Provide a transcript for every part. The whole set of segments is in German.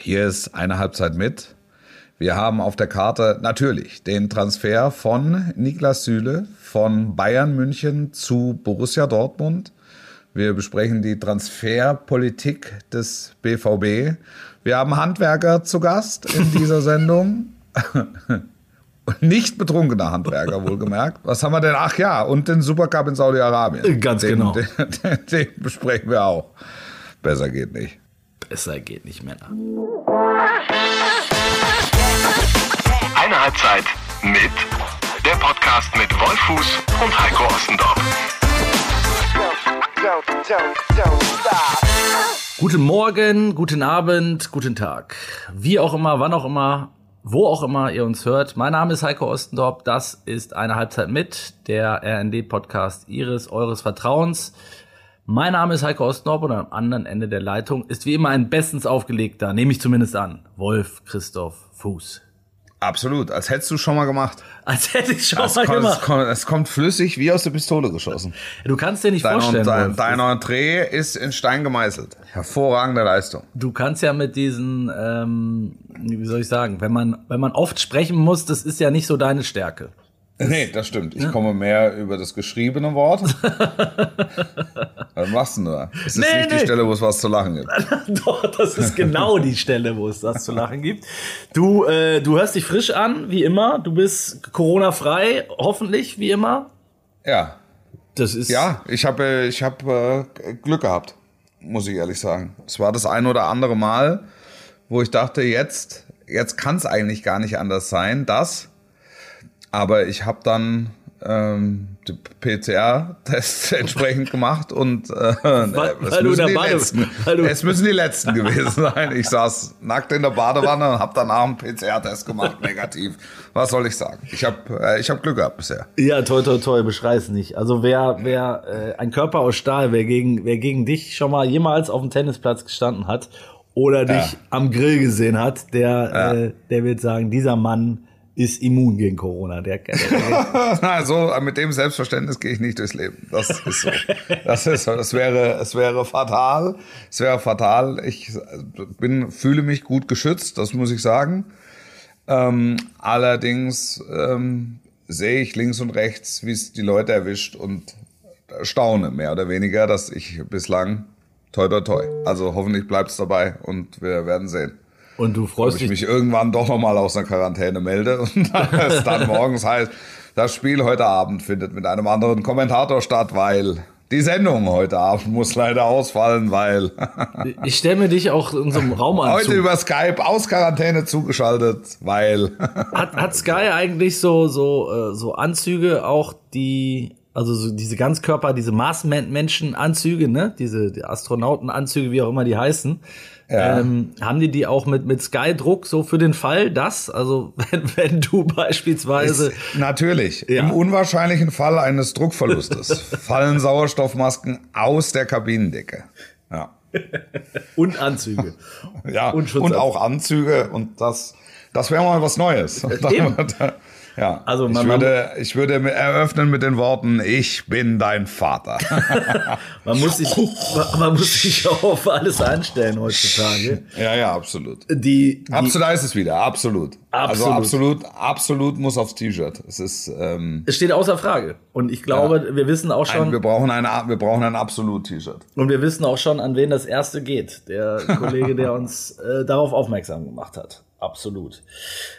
Hier ist eine Halbzeit mit. Wir haben auf der Karte natürlich den Transfer von Niklas Süle von Bayern München zu Borussia Dortmund. Wir besprechen die Transferpolitik des BVB. Wir haben Handwerker zu Gast in dieser Sendung. Nicht betrunkene Handwerker, wohlgemerkt. Was haben wir denn? Ach ja, und den Supercup in Saudi-Arabien. Ganz den, genau. Den, den, den besprechen wir auch. Besser geht nicht. Besser geht nicht, Männer. Eine Halbzeit mit der Podcast mit Wolfuß und Heiko Ostendorf. Guten Morgen, guten Abend, guten Tag. Wie auch immer, wann auch immer, wo auch immer ihr uns hört. Mein Name ist Heiko Ostendorf. Das ist eine Halbzeit mit der RND-Podcast Ihres, Eures Vertrauens. Mein Name ist Heiko Ostendorf und am anderen Ende der Leitung ist wie immer ein bestens aufgelegter, nehme ich zumindest an, Wolf Christoph Fuß. Absolut, als hättest du schon mal gemacht. Als hätte ich schon Es mal kommt, es, gemacht. kommt, es kommt flüssig wie aus der Pistole geschossen. Du kannst dir nicht Dein, vorstellen, dein, dein Entree ist in Stein gemeißelt. Hervorragende Leistung. du kannst ja mit diesen, ähm, wie soll ich sagen, wenn man, wenn man oft sprechen muss, das ist ja nicht so deine Stärke. Nee, das stimmt. Ich komme mehr über das geschriebene Wort. Was machst du nur? Es ist Nee, nicht die nee. Stelle, wo es was zu lachen gibt. Doch, das ist genau die Stelle, wo es das zu lachen gibt. Du, äh, du hörst dich frisch an, wie immer. Du bist Corona-frei, hoffentlich, wie immer. Ja, Das ist ja, ich habe ich hab, äh, Glück gehabt, muss ich ehrlich sagen. Es war das ein oder andere Mal, wo ich dachte, jetzt, jetzt kann es eigentlich gar nicht anders sein, das. Aber ich habe dann ähm, den PCR-Test entsprechend gemacht und äh, Weil- es, weil müssen die Bade- letzten, es müssen die letzten gewesen sein. Ich saß nackt in der Badewanne und habe danach einen PCR-Test gemacht, negativ. Was soll ich sagen? Ich habe äh, ich hab Glück gehabt bisher. Ja, toi, toi, toi, beschrei's nicht. Also wer, wer äh, ein Körper aus Stahl, wer gegen, wer gegen dich schon mal jemals auf dem Tennisplatz gestanden hat oder dich Ja. am Grill gesehen hat, der, Ja. äh, der wird sagen, dieser Mann ist immun gegen Corona. Der, der, der Also mit dem Selbstverständnis gehe ich nicht durchs Leben. Das ist so. Das ist so. Das wäre, es wäre fatal. Es wäre fatal. Ich bin, fühle mich gut geschützt, das muss ich sagen. Ähm, allerdings ähm, sehe ich links und rechts, wie es die Leute erwischt und staune mehr oder weniger, dass ich bislang toi toi toi. Also hoffentlich bleibt es dabei und wir werden sehen und du ob freust ich dich. mich irgendwann doch nochmal aus einer Quarantäne melde und es dann morgens heißt, das Spiel heute Abend findet mit einem anderen Kommentator statt, weil die Sendung heute Abend muss leider ausfallen, weil Ich stelle mir dich auch in so einem Raum an. heute über Skype aus Quarantäne zugeschaltet, weil Hat, hat Sky eigentlich so, so, äh, so Anzüge auch, die, also so diese Ganzkörper, diese Marsmenschen-Anzüge, ne? Diese die Astronautenanzüge, wie auch immer die heißen. Ja. Ähm, haben die die auch mit, mit Sky-Druck so für den Fall, dass, also wenn, wenn du beispielsweise, natürlich Ja. im unwahrscheinlichen Fall eines Druckverlustes fallen Sauerstoffmasken aus der Kabinendecke. Ja. und Anzüge. Ja, Und und, auch Anzüge und das, das wäre mal was Neues. Eben. Ja, Also ich, man- würde, ich würde eröffnen mit den Worten, ich bin dein Vater. Man muss sich, man, man muss sich auf alles einstellen heutzutage. ja, ja, absolut. Die, die Absolut, da ist es wieder, absolut. Also Absolut. absolut, absolut muss aufs T-Shirt. Es ist, ähm, es steht außer Frage. Und ich glaube, wir wissen auch schon, ein, wir brauchen eine, wir brauchen ein Absolut-T-Shirt. Und wir wissen auch schon, an wen das erste geht. Der Kollege, der uns äh, darauf aufmerksam gemacht hat. Absolut.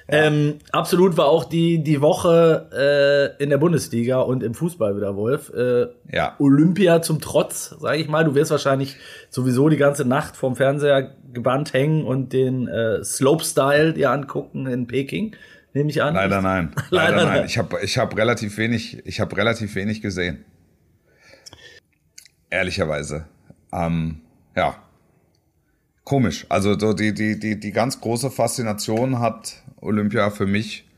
Ähm, absolut war auch die, die Woche äh, in der Bundesliga und im Fußball wieder, Wolf. Äh, Ja. Olympia zum Trotz, sage ich mal. Du wirst wahrscheinlich sowieso die ganze Nacht vorm Fernseher gebannt hängen und den äh, Slopestyle dir angucken in Peking, nehme ich an. Leider nein. Leider Leider, nein. Ich habe ich hab relativ wenig, ich habe relativ wenig gesehen. Ehrlicherweise. Ähm, ja. Komisch. Also so die, die, die, die ganz große Faszination hat Olympia für mich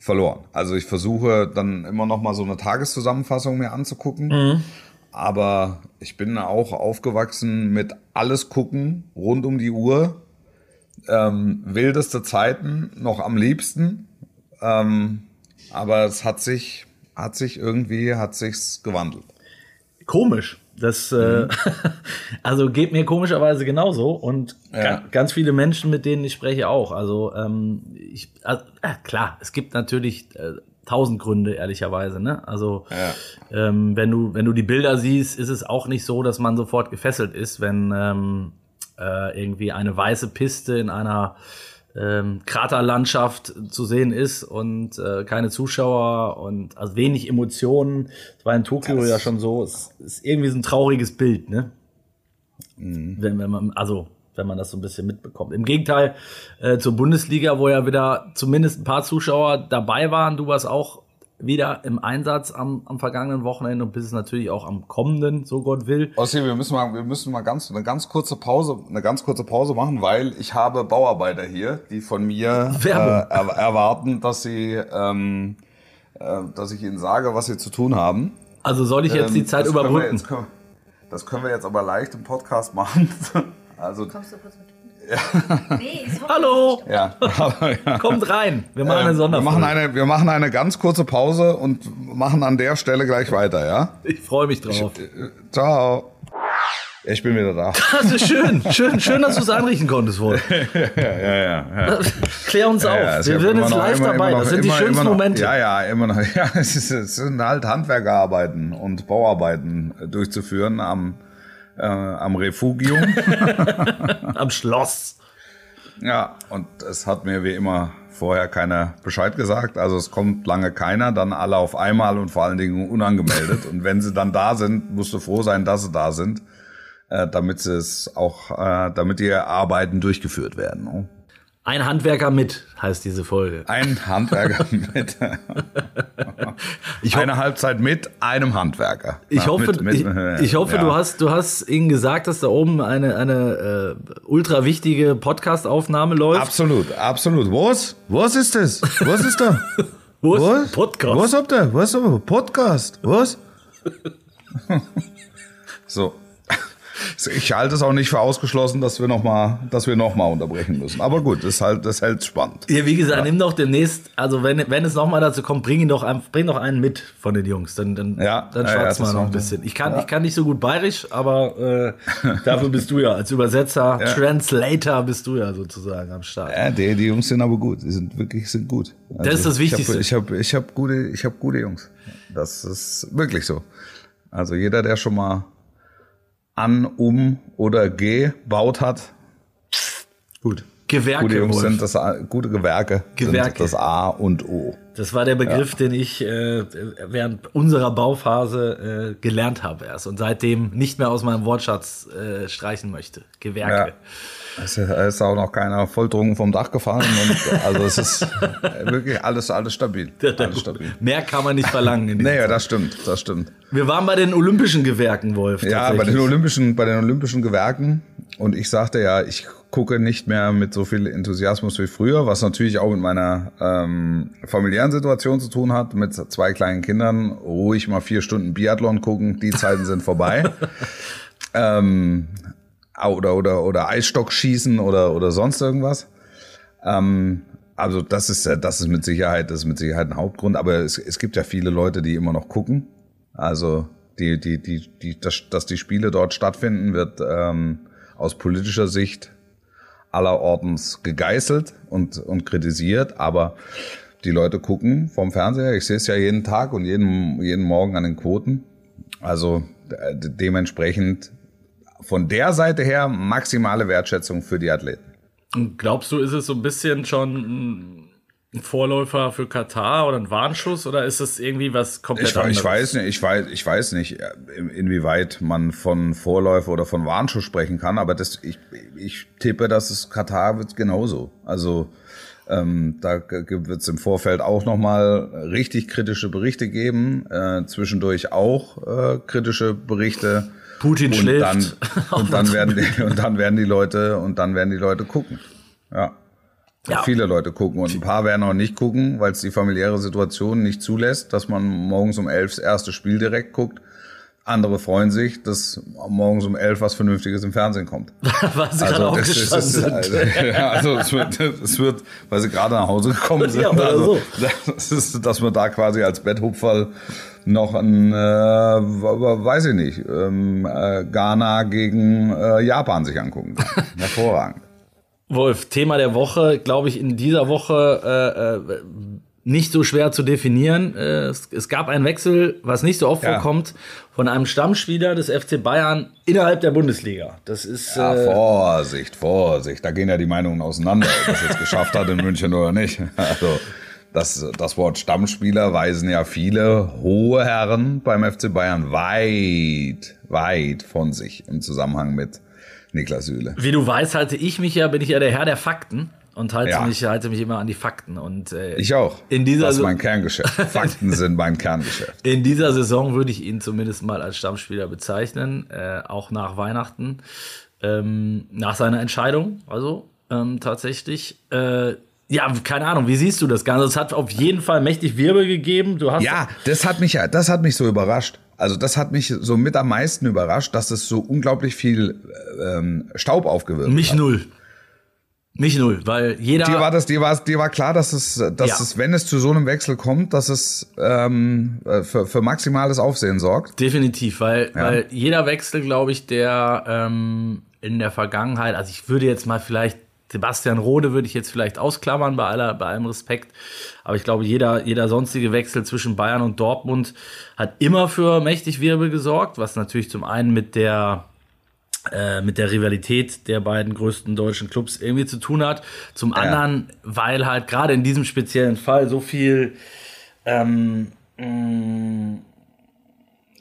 verloren. Also ich versuche dann immer noch mal so eine Tageszusammenfassung mir anzugucken. Aber ich bin auch aufgewachsen mit alles gucken, rund um die Uhr. Ähm, wildeste Zeiten, noch am liebsten. Ähm, aber es hat sich, hat sich irgendwie, hat sich's gewandelt. Komisch. Das, äh, also geht mir komischerweise genauso und Ja. ga, ganz viele Menschen, mit denen ich spreche, auch. Also ähm, ich, also, äh, klar, es gibt natürlich äh, tausend Gründe, ehrlicherweise. Ne? Also ähm, wenn du wenn du die Bilder siehst, ist es auch nicht so, dass man sofort gefesselt ist, wenn ähm, äh, irgendwie eine weiße Piste in einer ähm, Kraterlandschaft zu sehen ist und äh, keine Zuschauer und also wenig Emotionen. Das war in Tokio Das- ja schon so. Es ist irgendwie so ein trauriges Bild, ne? Wenn, wenn man, also wenn man das so ein bisschen mitbekommt. Im Gegenteil äh, zur Bundesliga, wo ja wieder zumindest ein paar Zuschauer dabei waren. Du warst auch wieder im Einsatz am, am vergangenen Wochenende und bist es natürlich auch am kommenden, so Gott will. Ossi, wir müssen mal, wir müssen mal ganz, eine ganz kurze Pause, eine ganz kurze Pause machen, weil ich habe Bauarbeiter hier, die von mir äh, er, erwarten, dass sie, ähm, äh, dass ich ihnen sage, was sie zu tun haben. Also soll ich jetzt die Ähm, Zeit das können wir überbrücken? können Das können wir jetzt aber leicht im Podcast machen. Also, Kommst du kurz mit? Ja. Nee, ich Hallo, ja. ja. kommt rein. Wir machen eine Ähm, wir, Sonderfolge. machen eine, wir machen eine ganz kurze Pause und machen an der Stelle gleich weiter, ja? ich freue mich drauf. Ciao. Ich bin wieder da. Das ist schön, schön, schön, dass du es einrichten konntest wohl. Ja, ja, ja. ja. Klär uns auf. Ja, Wir sind jetzt noch- live immer- dabei. immer noch- das sind die immer- schönsten immer noch- Momente. Ja, ja, immer noch. Ja, es, ist, es sind halt Handwerkerarbeiten und Bauarbeiten äh, durchzuführen am, äh, am Refugium. Am Schloss. ja, und es hat mir wie immer vorher keiner Bescheid gesagt. Also es kommt lange keiner, dann alle auf einmal und vor allen Dingen unangemeldet. und wenn sie dann da sind, musst du froh sein, dass sie da sind, äh, damit sie es auch, äh, damit die Arbeiten durchgeführt werden. Ne? Ein Handwerker mit heißt diese Folge. Ein Handwerker mit. Eine Halbzeit mit einem Handwerker. Ich Na, hoffe, mit- mit- ich, ich hoffe, ja. du hast, du hast ihnen gesagt, dass da oben eine, eine äh, ultra wichtige Podcast-Aufnahme läuft. Absolut, absolut. Was? Was ist das? Was ist da? Ist Was? Podcast? Was habt ihr? Was? Podcast? Was? so. Ich halte es auch nicht für ausgeschlossen, dass wir noch mal, dass wir noch mal unterbrechen müssen. Aber gut, das halt, das hält spannend. Ja, wie gesagt, nimm doch demnächst, also wenn, wenn es nochmal dazu kommt, bring ihn doch, bring doch einen mit von den Jungs. Dann, dann, Ja, dann ja, ja, mal noch ein bisschen. Ich kann, ich kann nicht so gut bayerisch, aber äh, dafür bist du ja als Übersetzer, Translator bist du ja sozusagen am Start. Ja, die, die Jungs sind aber gut. Die sind wirklich sind gut. Also Das ist das Wichtigste. Ich habe ich hab, ich hab gute, ich hab gute Jungs. Das ist wirklich so. Also jeder, der schon mal an, um oder gebaut hat, gut. Gewerke, Gute Jungs Wolf. sind das A- gute Gewerke, Gewerke. sind das A und O. Das war der Begriff, den ich äh, während unserer Bauphase äh, gelernt habe erst und seitdem nicht mehr aus meinem Wortschatz äh, streichen möchte. Gewerke. Ist- es ist auch noch keiner volltrunken vom Dach gefallen. Und, also es ist wirklich alles, alles stabil. Alles stabil. Mehr kann man nicht verlangen. In Nee, Fall. das stimmt, das stimmt. Wir waren bei den Olympischen Gewerken, Wolf. Ja, bei den Olympischen, bei den Olympischen Gewerken. Und ich sagte ja, ich gucke nicht mehr mit so viel Enthusiasmus wie früher, was natürlich auch mit meiner ähm, familiären Situation zu tun hat, mit zwei kleinen Kindern, ruhig mal vier Stunden Biathlon gucken, die Zeiten sind vorbei. ähm, oder, oder, oder Eisstock schießen oder, oder sonst irgendwas. Ähm, also das ist, das ist mit Sicherheit, das ist mit Sicherheit ein Hauptgrund. Aber es, es gibt ja viele Leute, die immer noch gucken. Also die, die, die, die, dass, dass die Spiele dort stattfinden, wird ähm, aus politischer Sicht allerortens gegeißelt und, und kritisiert. Aber die Leute gucken vom Fernseher. Ich sehe es ja jeden Tag und jeden, jeden Morgen an den Quoten. Also äh, dementsprechend von der Seite her maximale Wertschätzung für die Athleten. Glaubst du, ist es so ein bisschen schon ein Vorläufer für Katar oder ein Warnschuss oder ist es irgendwie was komplett Ich, anderes? ich weiß nicht, ich weiß, ich weiß nicht, in- inwieweit man von Vorläufer oder von Warnschuss sprechen kann, aber das, ich, ich tippe, dass es Katar wird genauso. Also ähm, da wird es im Vorfeld auch nochmal richtig kritische Berichte geben, äh, zwischendurch auch äh, kritische Berichte. Putin und schläft. Dann, und dann werden die, und dann werden die Leute und dann werden die Leute gucken. Ja. Ja. Viele Leute gucken und ein paar werden auch nicht gucken, weil es die familiäre Situation nicht zulässt, dass man morgens um elf das erste Spiel direkt guckt. andere freuen sich, dass morgens um elf was Vernünftiges im Fernsehen kommt. weil sie gerade das ist, aufgestanden das ist, sind. also, ja, also es wird, es wird, weil sie gerade nach Hause gekommen sind. Ja, also, so. das ist, dass man da quasi als Betthupferl noch ein, äh, weiß ich nicht, ähm, äh, Ghana gegen äh, Japan sich angucken kann. Hervorragend. Wolf, Thema der Woche, glaube ich, in dieser Woche äh, äh, nicht so schwer zu definieren. Äh, es, es gab einen Wechsel, was nicht so oft Ja. vorkommt, von einem Stammspieler des FC Bayern innerhalb der Bundesliga. Das ist Ja, äh, Vorsicht, Vorsicht. Da gehen ja die Meinungen auseinander, ob das jetzt geschafft hat in München oder nicht. Also das, das Wort Stammspieler weisen ja viele hohe Herren beim FC Bayern weit, weit von sich im Zusammenhang mit Niklas Süle. Wie du weißt, halte ich mich ja, bin ich ja der Herr der Fakten und halte Ja. mich, halte mich immer an die Fakten. Und äh, Ich auch. In dieser das ist mein Kerngeschäft. Fakten sind mein Kerngeschäft. in dieser Saison würde ich ihn zumindest mal als Stammspieler bezeichnen, äh, auch nach Weihnachten, ähm, nach seiner Entscheidung, also ähm, tatsächlich. Äh, ja, keine Ahnung, wie siehst du das Ganze? Es hat auf jeden Fall mächtig Wirbel gegeben. Du hast Ja, das hat mich, das hat mich so überrascht. Also das hat mich so mit am meisten überrascht, dass es so unglaublich viel ähm, Staub aufgewirbelt mich hat. null. Mich null, weil jeder. Dir war das, dir war, dir war klar, dass es, dass Ja. es, wenn es zu so einem Wechsel kommt, dass es ähm, äh, für, für maximales Aufsehen sorgt. Definitiv, weil, weil jeder Wechsel, glaube ich, der ähm, in der Vergangenheit, also ich würde jetzt mal vielleicht, Sebastian Rode würde ich jetzt vielleicht ausklammern bei aller, bei allem Respekt, aber ich glaube, jeder, jeder sonstige Wechsel zwischen Bayern und Dortmund hat immer für mächtig Wirbel gesorgt, was natürlich zum einen mit der äh, mit der Rivalität der beiden größten deutschen Clubs irgendwie zu tun hat. Zum anderen, weil halt gerade in diesem speziellen Fall so viel ähm, mh,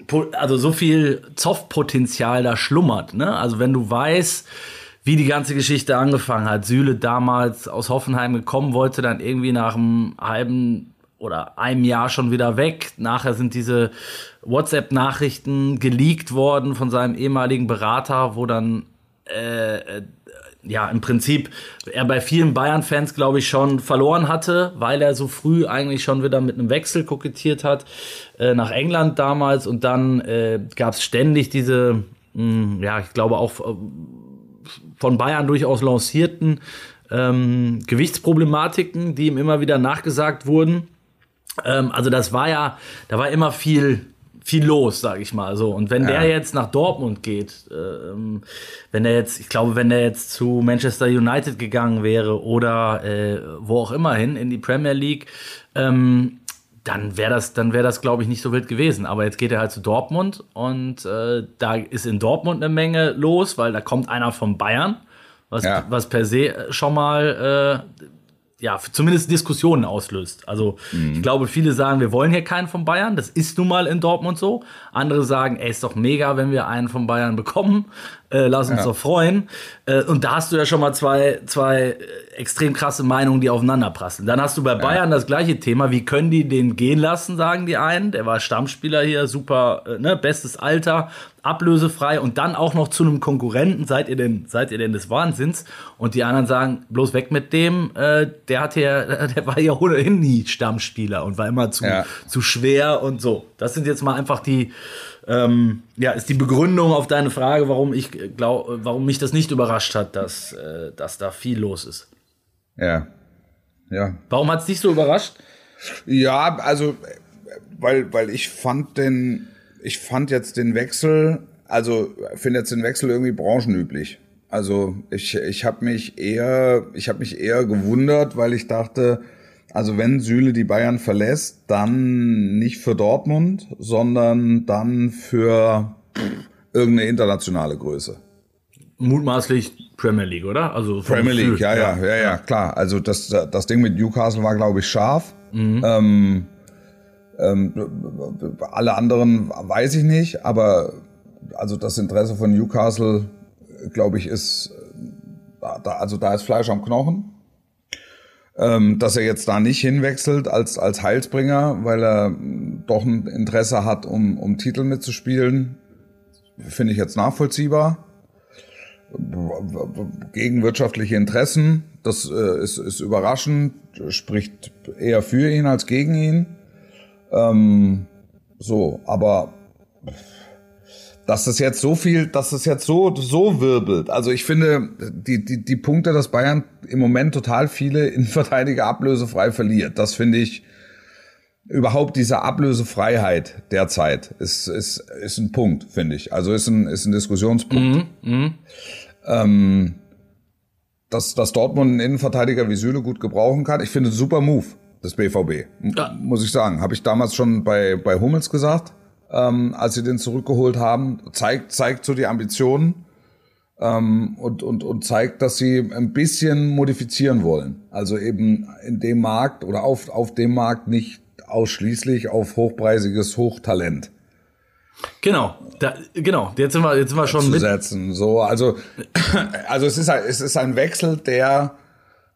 po- also so viel Zoffpotenzial da schlummert. Ne? Also wenn du weißt, wie die ganze Geschichte angefangen hat. Süle damals aus Hoffenheim gekommen, wollte dann irgendwie nach einem halben oder einem Jahr schon wieder weg. Nachher sind diese WhatsApp-Nachrichten geleakt worden von seinem ehemaligen Berater, wo dann äh, äh, ja, im Prinzip er bei vielen Bayern-Fans, glaube ich, schon verloren hatte, weil er so früh eigentlich schon wieder mit einem Wechsel kokettiert hat äh, nach England damals und dann äh, gab es ständig diese, mh, ja, ich glaube auch äh, von Bayern durchaus lancierten ähm, Gewichtsproblematiken, die ihm immer wieder nachgesagt wurden. Ähm, also das war ja, da war immer viel viel los, sage ich mal so. Und wenn Ja. der jetzt nach Dortmund geht, ähm, wenn der jetzt, ich glaube, wenn der jetzt zu Manchester United gegangen wäre oder äh, wo auch immer hin in die Premier League, ähm, dann wäre das, dann wäre das, glaube ich, nicht so wild gewesen. Aber jetzt geht er halt zu Dortmund und äh, da ist in Dortmund eine Menge los, weil da kommt einer von Bayern, was, Ja. was per se schon mal äh, ja, zumindest Diskussionen auslöst. Also ich glaube, viele sagen, wir wollen hier keinen von Bayern. Das ist nun mal in Dortmund so. Andere sagen, ey, ist doch mega, wenn wir einen von Bayern bekommen. Äh, lass uns Ja. doch freuen. Äh, und da hast du ja schon mal zwei, zwei äh, extrem krasse Meinungen, die aufeinander prasseln. Dann hast du bei Bayern das gleiche Thema. Wie können die den gehen lassen, sagen die einen. Der war Stammspieler hier, super, äh, ne, bestes Alter, ablösefrei und dann auch noch zu einem Konkurrenten. Seid ihr denn, seid ihr denn des Wahnsinns? Und die anderen sagen, bloß weg mit dem. Äh, der hat ja, der war ja ohnehin nie Stammspieler und war immer zu, Ja. zu schwer und so. Das sind jetzt mal einfach die, ähm, ja, ist die Begründung auf deine Frage, warum ich glaube, warum mich das nicht überrascht hat, dass, äh, dass da viel los ist. Ja. Ja. Warum hat es dich so überrascht? Ja, also, weil, weil ich fand den, ich fand jetzt den Wechsel, also finde jetzt den Wechsel irgendwie branchenüblich. Also ich, ich habe mich eher, ich habe mich eher gewundert, weil ich dachte, also wenn Süle die Bayern verlässt, dann nicht für Dortmund, sondern dann für irgendeine internationale Größe. Mutmaßlich Premier League, oder? Also Premier League, ja, ja, ja, ja, klar. Also das, das Ding mit Newcastle war, glaube ich, scharf. Ähm, ähm, alle anderen weiß ich nicht, aber also das Interesse von Newcastle, glaube ich, ist also da ist Fleisch am Knochen. Ähm, dass er jetzt da nicht hinwechselt als, als Heilsbringer, weil er mm, doch ein Interesse hat, um, um Titel mitzuspielen, finde ich jetzt nachvollziehbar gegen wirtschaftliche Interessen. Das äh, ist, ist überraschend, spricht eher für ihn als gegen ihn. Ähm, so, aber dass das jetzt so viel, dass das jetzt so, so wirbelt. Also ich finde, die, die, die Punkte, dass Bayern im Moment total viele Innenverteidiger ablösefrei verliert, das finde ich, überhaupt diese Ablösefreiheit derzeit ist, ist, ist ein Punkt, finde ich. Also ist ein, ist ein Diskussionspunkt. Mhm, ähm, dass, dass Dortmund einen Innenverteidiger wie Süle gut gebrauchen kann. Ich finde, super Move des BVB, ja. muss ich sagen. Habe ich damals schon bei, bei Hummels gesagt, ähm, als sie den zurückgeholt haben. Zeigt, zeigt so die Ambitionen ähm, und, und, und zeigt, dass sie ein bisschen modifizieren wollen. Also eben in dem Markt oder auf, auf dem Markt nicht ausschließlich auf hochpreisiges Hochtalent. Genau, da, genau. Jetzt sind wir, jetzt sind wir schon zu setzen. So, also, also es ist, ein, es ist ein Wechsel, der,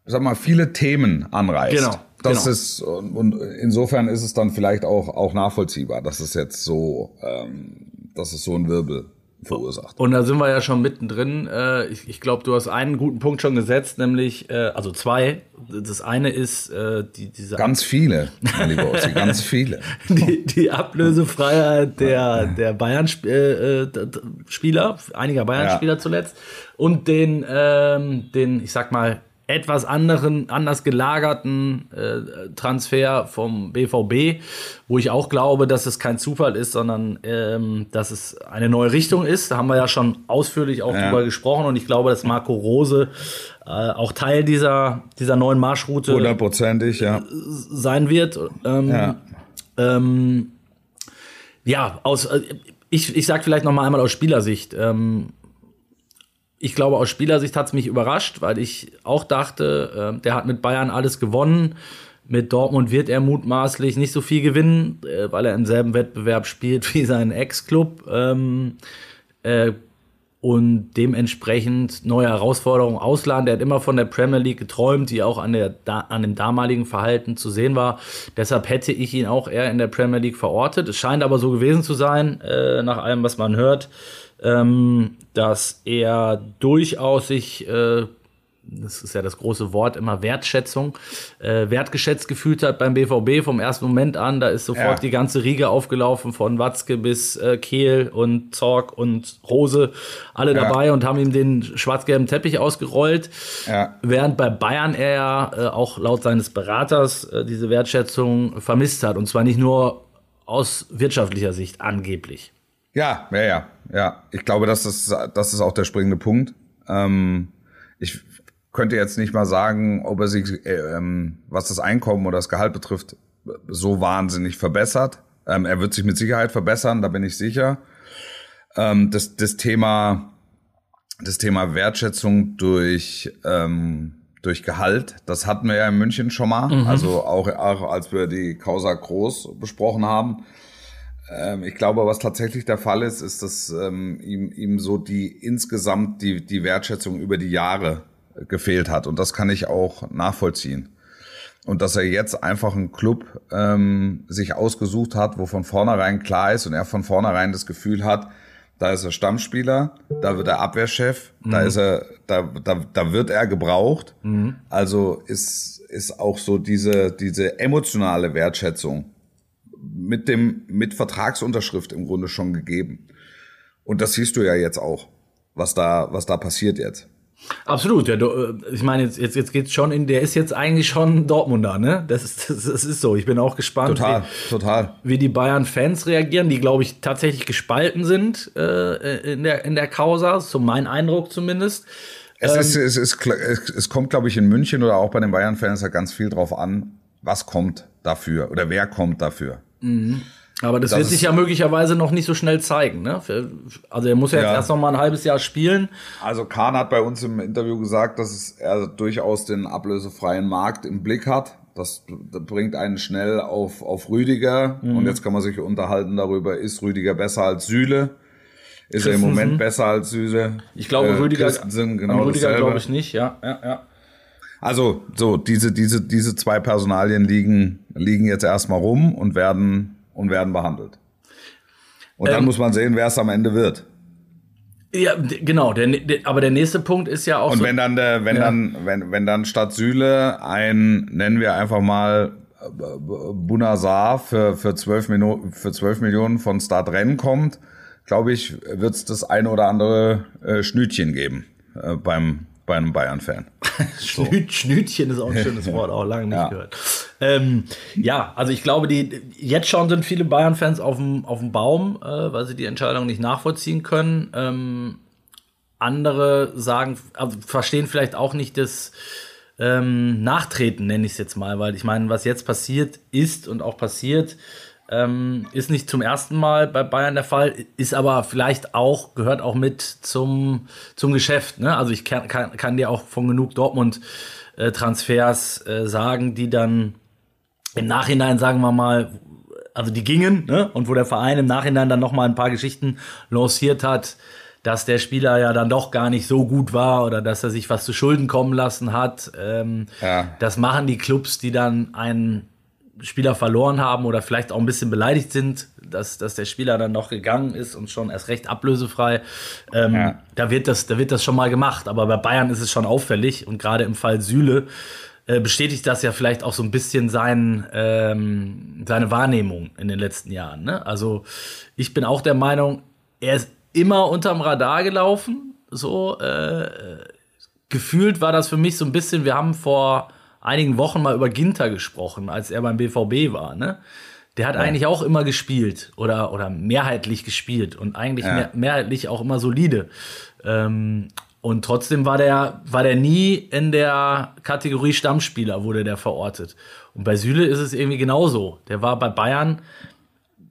sag mal, viele Themen anreißt. Genau. Das genau. ist und insofern ist es dann vielleicht auch auch nachvollziehbar, dass es jetzt so, ähm, dass es so ein Wirbel verursacht. Und da sind wir ja schon mittendrin. Äh, ich ich glaube, du hast einen guten Punkt schon gesetzt, nämlich, äh, also zwei. Das eine ist äh, die, diese. Ganz viele, lieber Ossi, ganz viele. Die, die Ablösefreiheit der, der Bayern-Spieler, äh, einiger Bayern-Spieler ja. zuletzt. Und den, ähm, den, ich sag mal, etwas anderen, anders gelagerten äh, Transfer vom BVB, wo ich auch glaube, dass es kein Zufall ist, sondern ähm, dass es eine neue Richtung ist. Da haben wir ja schon ausführlich auch ja. drüber gesprochen und ich glaube, dass Marco Rose äh, auch Teil dieser, dieser neuen Marschroute hundertprozentig ja. sein wird. Ähm, ja. Ähm, ja, aus, äh, ich, ich sag vielleicht noch mal einmal aus Spielersicht. Ähm, ich glaube, aus Spielersicht hat es mich überrascht, weil ich auch dachte, äh, der hat mit Bayern alles gewonnen. Mit Dortmund wird er mutmaßlich nicht so viel gewinnen, äh, weil er im selben Wettbewerb spielt wie sein Ex-Club. Ähm, äh, und dementsprechend neue Herausforderungen ausladen. Der hat immer von der Premier League geträumt, die auch an, der, an dem damaligen Verhalten zu sehen war. Deshalb hätte ich ihn auch eher in der Premier League verortet. Es scheint aber so gewesen zu sein, äh, nach allem, was man hört ähm, dass er durchaus sich, äh, das ist ja das große Wort, immer Wertschätzung, äh, wertgeschätzt gefühlt hat beim BVB vom ersten Moment an. Da ist sofort ja. die ganze Riege aufgelaufen, von Watzke bis äh, Kehl und Zorg und Rose, alle ja. dabei und haben ihm den schwarz-gelben Teppich ausgerollt. Ja. Während bei Bayern er ja äh, auch laut seines Beraters äh, diese Wertschätzung vermisst hat. Und zwar nicht nur aus wirtschaftlicher Sicht angeblich. Ja, ja, ja, ja. Ich glaube, das ist, das ist auch der springende Punkt. Ähm, ich könnte jetzt nicht mal sagen, ob er sich, äh, ähm, was das Einkommen oder das Gehalt betrifft, so wahnsinnig verbessert. Ähm, er wird sich mit Sicherheit verbessern, da bin ich sicher. Ähm, das, das Thema, das Thema Wertschätzung durch, ähm, durch Gehalt, das hatten wir ja in München schon mal. Mhm. Also auch, auch als wir die Causa Groß besprochen haben ähm, ich glaube, was tatsächlich der Fall ist, ist, dass ähm, ihm, ihm so die insgesamt die, die Wertschätzung über die Jahre gefehlt hat. Und das kann ich auch nachvollziehen. Und dass er jetzt einfach einen Club ähm, sich ausgesucht hat, wo von vornherein klar ist und er von vornherein das Gefühl hat, da ist er Stammspieler, da wird er Abwehrchef, mhm. da ist er, da, da, da wird er gebraucht. Mhm. Also ist, ist auch so diese, diese emotionale Wertschätzung mit dem, mit Vertragsunterschrift im Grunde schon gegeben. Und das siehst du ja jetzt auch, was da, was da passiert jetzt. Absolut, ja. Du, äh, ich meine, jetzt, jetzt, jetzt geht's schon in, der ist jetzt eigentlich schon Dortmunder, ne? Das ist, das, das ist so. Ich bin auch gespannt, total, wie, total. wie die Bayern-Fans reagieren, die, glaube ich, tatsächlich gespalten sind äh, in, der, in der Causa, so mein Eindruck zumindest. Es, ähm, ist, es, ist, es, es kommt, glaube ich, in München oder auch bei den Bayern-Fans ja ganz viel drauf an, was kommt dafür oder wer kommt dafür. Mhm. Aber das, das, wird sich ja möglicherweise noch nicht so schnell zeigen. Ne? Also er muss ja, ja. jetzt erst noch mal ein halbes Jahr spielen. Also Kahn hat bei uns im Interview gesagt, dass er durchaus den ablösefreien Markt im Blick hat. Das, das bringt einen schnell auf, auf Rüdiger. Mhm. Und jetzt kann man sich unterhalten darüber, ist Rüdiger besser als Süle? Ist er im Moment besser als Süle? Ich glaube, äh, Rüdiger, genau Rüdiger glaube ich nicht, ja, ja, ja. Also, so, diese, diese, diese zwei Personalien liegen, liegen jetzt erstmal rum und werden, und werden behandelt. Und dann ähm, muss man sehen, wer es am Ende wird. Ja, genau, der, der, aber der nächste Punkt ist ja auch. Und so, wenn dann der, wenn ja. dann, wenn, wenn dann statt Süle ein, nennen wir einfach mal Bunazar für, für 12 Minuten, für 12 Millionen von Start Rennen kommt, glaube ich, wird es das eine oder andere äh, Schnütchen geben äh, beim, bei einem Bayern-Fan. So. Schnütchen ist auch ein schönes Wort, auch lange nicht ja. gehört. Ähm, ja, also ich glaube, die, jetzt schon sind viele Bayern-Fans auf dem, auf dem Baum, äh, weil sie die Entscheidung nicht nachvollziehen können. Ähm, andere sagen, also verstehen vielleicht auch nicht das ähm, Nachtreten, nenne ich es jetzt mal, weil ich meine, was jetzt passiert ist und auch passiert, ähm, ist nicht zum ersten Mal bei Bayern der Fall, ist aber vielleicht auch, gehört auch mit zum, zum Geschäft. Ne? Also ich kann, kann, kann dir auch von genug Dortmund-Transfers äh, sagen, die dann im Nachhinein, sagen wir mal, also die gingen, ne? und wo der Verein im Nachhinein dann nochmal ein paar Geschichten lanciert hat, dass der Spieler ja dann doch gar nicht so gut war oder dass er sich was zu Schulden kommen lassen hat. Ähm, ja. Das machen die Clubs, die dann einen Spieler verloren haben oder vielleicht auch ein bisschen beleidigt sind, dass, dass der Spieler dann noch gegangen ist und schon erst recht ablösefrei. Ähm, ja. da, wird das, da wird das schon mal gemacht. Aber bei Bayern ist es schon auffällig und gerade im Fall Süle äh, bestätigt das ja vielleicht auch so ein bisschen sein, ähm, seine Wahrnehmung in den letzten Jahren. Ne? Also ich bin auch der Meinung, er ist immer unterm Radar gelaufen. So äh, gefühlt war das für mich so ein bisschen, wir haben vor einigen Wochen mal über Ginter gesprochen, als er beim BVB war, ne? Der hat ja. eigentlich auch immer gespielt oder, oder mehrheitlich gespielt und eigentlich ja. mehr, mehrheitlich auch immer solide. Ähm, und trotzdem war der, war der nie in der Kategorie Stammspieler, wurde der verortet. Und bei Süle ist es irgendwie genauso. Der war bei Bayern,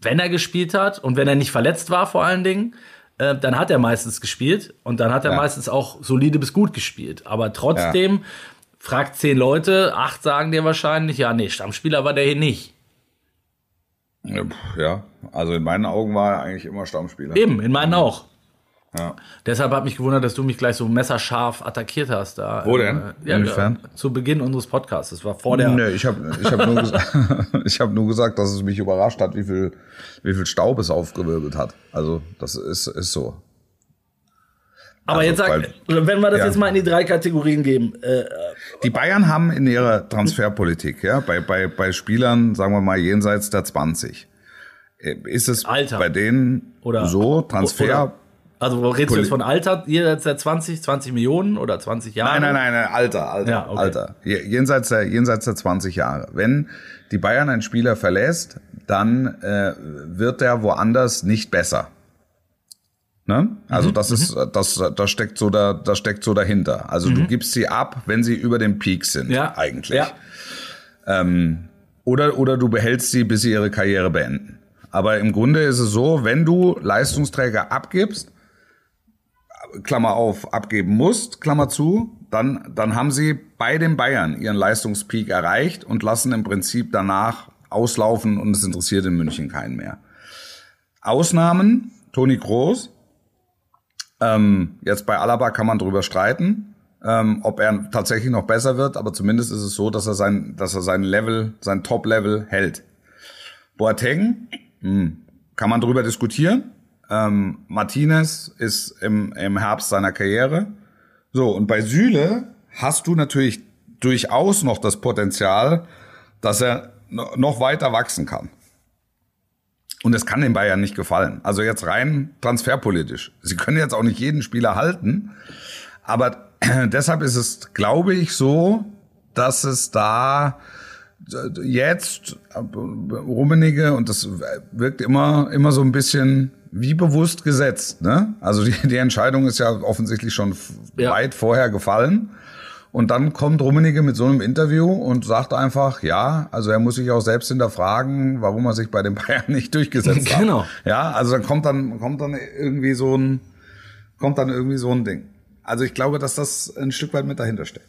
wenn er gespielt hat und wenn er nicht verletzt war vor allen Dingen, äh, dann hat er meistens gespielt und dann hat er ja. meistens auch solide bis gut gespielt. Aber trotzdem fragt zehn Leute, acht sagen dir wahrscheinlich, ja, nee, Stammspieler war der hier nicht. Ja, also in meinen Augen war er eigentlich immer Stammspieler. Eben, in meinen auch. Ja. Deshalb hat mich gewundert, dass du mich gleich so messerscharf attackiert hast. Da, Wo denn? Äh, ja, Inwiefern? zu Beginn unseres Podcasts. Das war vor der. Nee, ich habe ich hab nur, gesagt, hab nur gesagt, dass es mich überrascht hat, wie viel, wie viel Staub es aufgewirbelt hat. Also, das ist, ist so. Aber also, jetzt sag, weil, wenn wir das ja. jetzt mal in die drei Kategorien geben. Äh, die Bayern haben in ihrer Transferpolitik, ja, bei, bei, bei Spielern, sagen wir mal, jenseits der 20, äh, ist es Alter. bei denen oder, so, Transfer. Oder, also redest du jetzt von Alter, jenseits der 20, 20 Millionen oder 20 Jahre? Nein, nein, nein, nein Alter, Alter, ja, okay. Alter. Jenseits der, jenseits der 20 Jahre. Wenn die Bayern einen Spieler verlässt, dann äh, wird der woanders nicht besser. Ne? Also mhm. das ist, mhm. das, das steckt so da, das steckt so dahinter. Also mhm. du gibst sie ab, wenn sie über dem Peak sind, ja. eigentlich. Ja. Ähm, oder, oder du behältst sie, bis sie ihre Karriere beenden. Aber im Grunde ist es so, wenn du Leistungsträger abgibst, Klammer auf, abgeben musst, Klammer zu, dann, dann haben sie bei den Bayern ihren Leistungspeak erreicht und lassen im Prinzip danach auslaufen und es interessiert in München keinen mehr. Ausnahmen, Toni Groß, ähm, jetzt bei Alaba kann man drüber streiten, ähm, ob er tatsächlich noch besser wird, aber zumindest ist es so, dass er sein, dass er sein Level, sein Top-Level hält. Boateng, mh, hm, kann man drüber diskutieren. Ähm, Martinez ist im, im Herbst seiner Karriere. So, und bei Süle hast du natürlich durchaus noch das Potenzial, dass er noch weiter wachsen kann. Und es kann den Bayern nicht gefallen. Also jetzt rein transferpolitisch. Sie können jetzt auch nicht jeden Spieler halten. Aber deshalb ist es, glaube ich, so, dass es da jetzt Rummenige und das wirkt immer, immer so ein bisschen wie bewusst gesetzt. Ne? Also die, die Entscheidung ist ja offensichtlich schon ja. weit vorher gefallen. Und dann kommt Rummenigge mit so einem Interview und sagt einfach, ja, also er muss sich auch selbst hinterfragen, warum er sich bei den Bayern nicht durchgesetzt hat. Genau. Ja, also dann kommt dann, kommt dann irgendwie so ein, kommt dann irgendwie so ein Ding. Also ich glaube, dass das ein Stück weit mit dahinter steckt.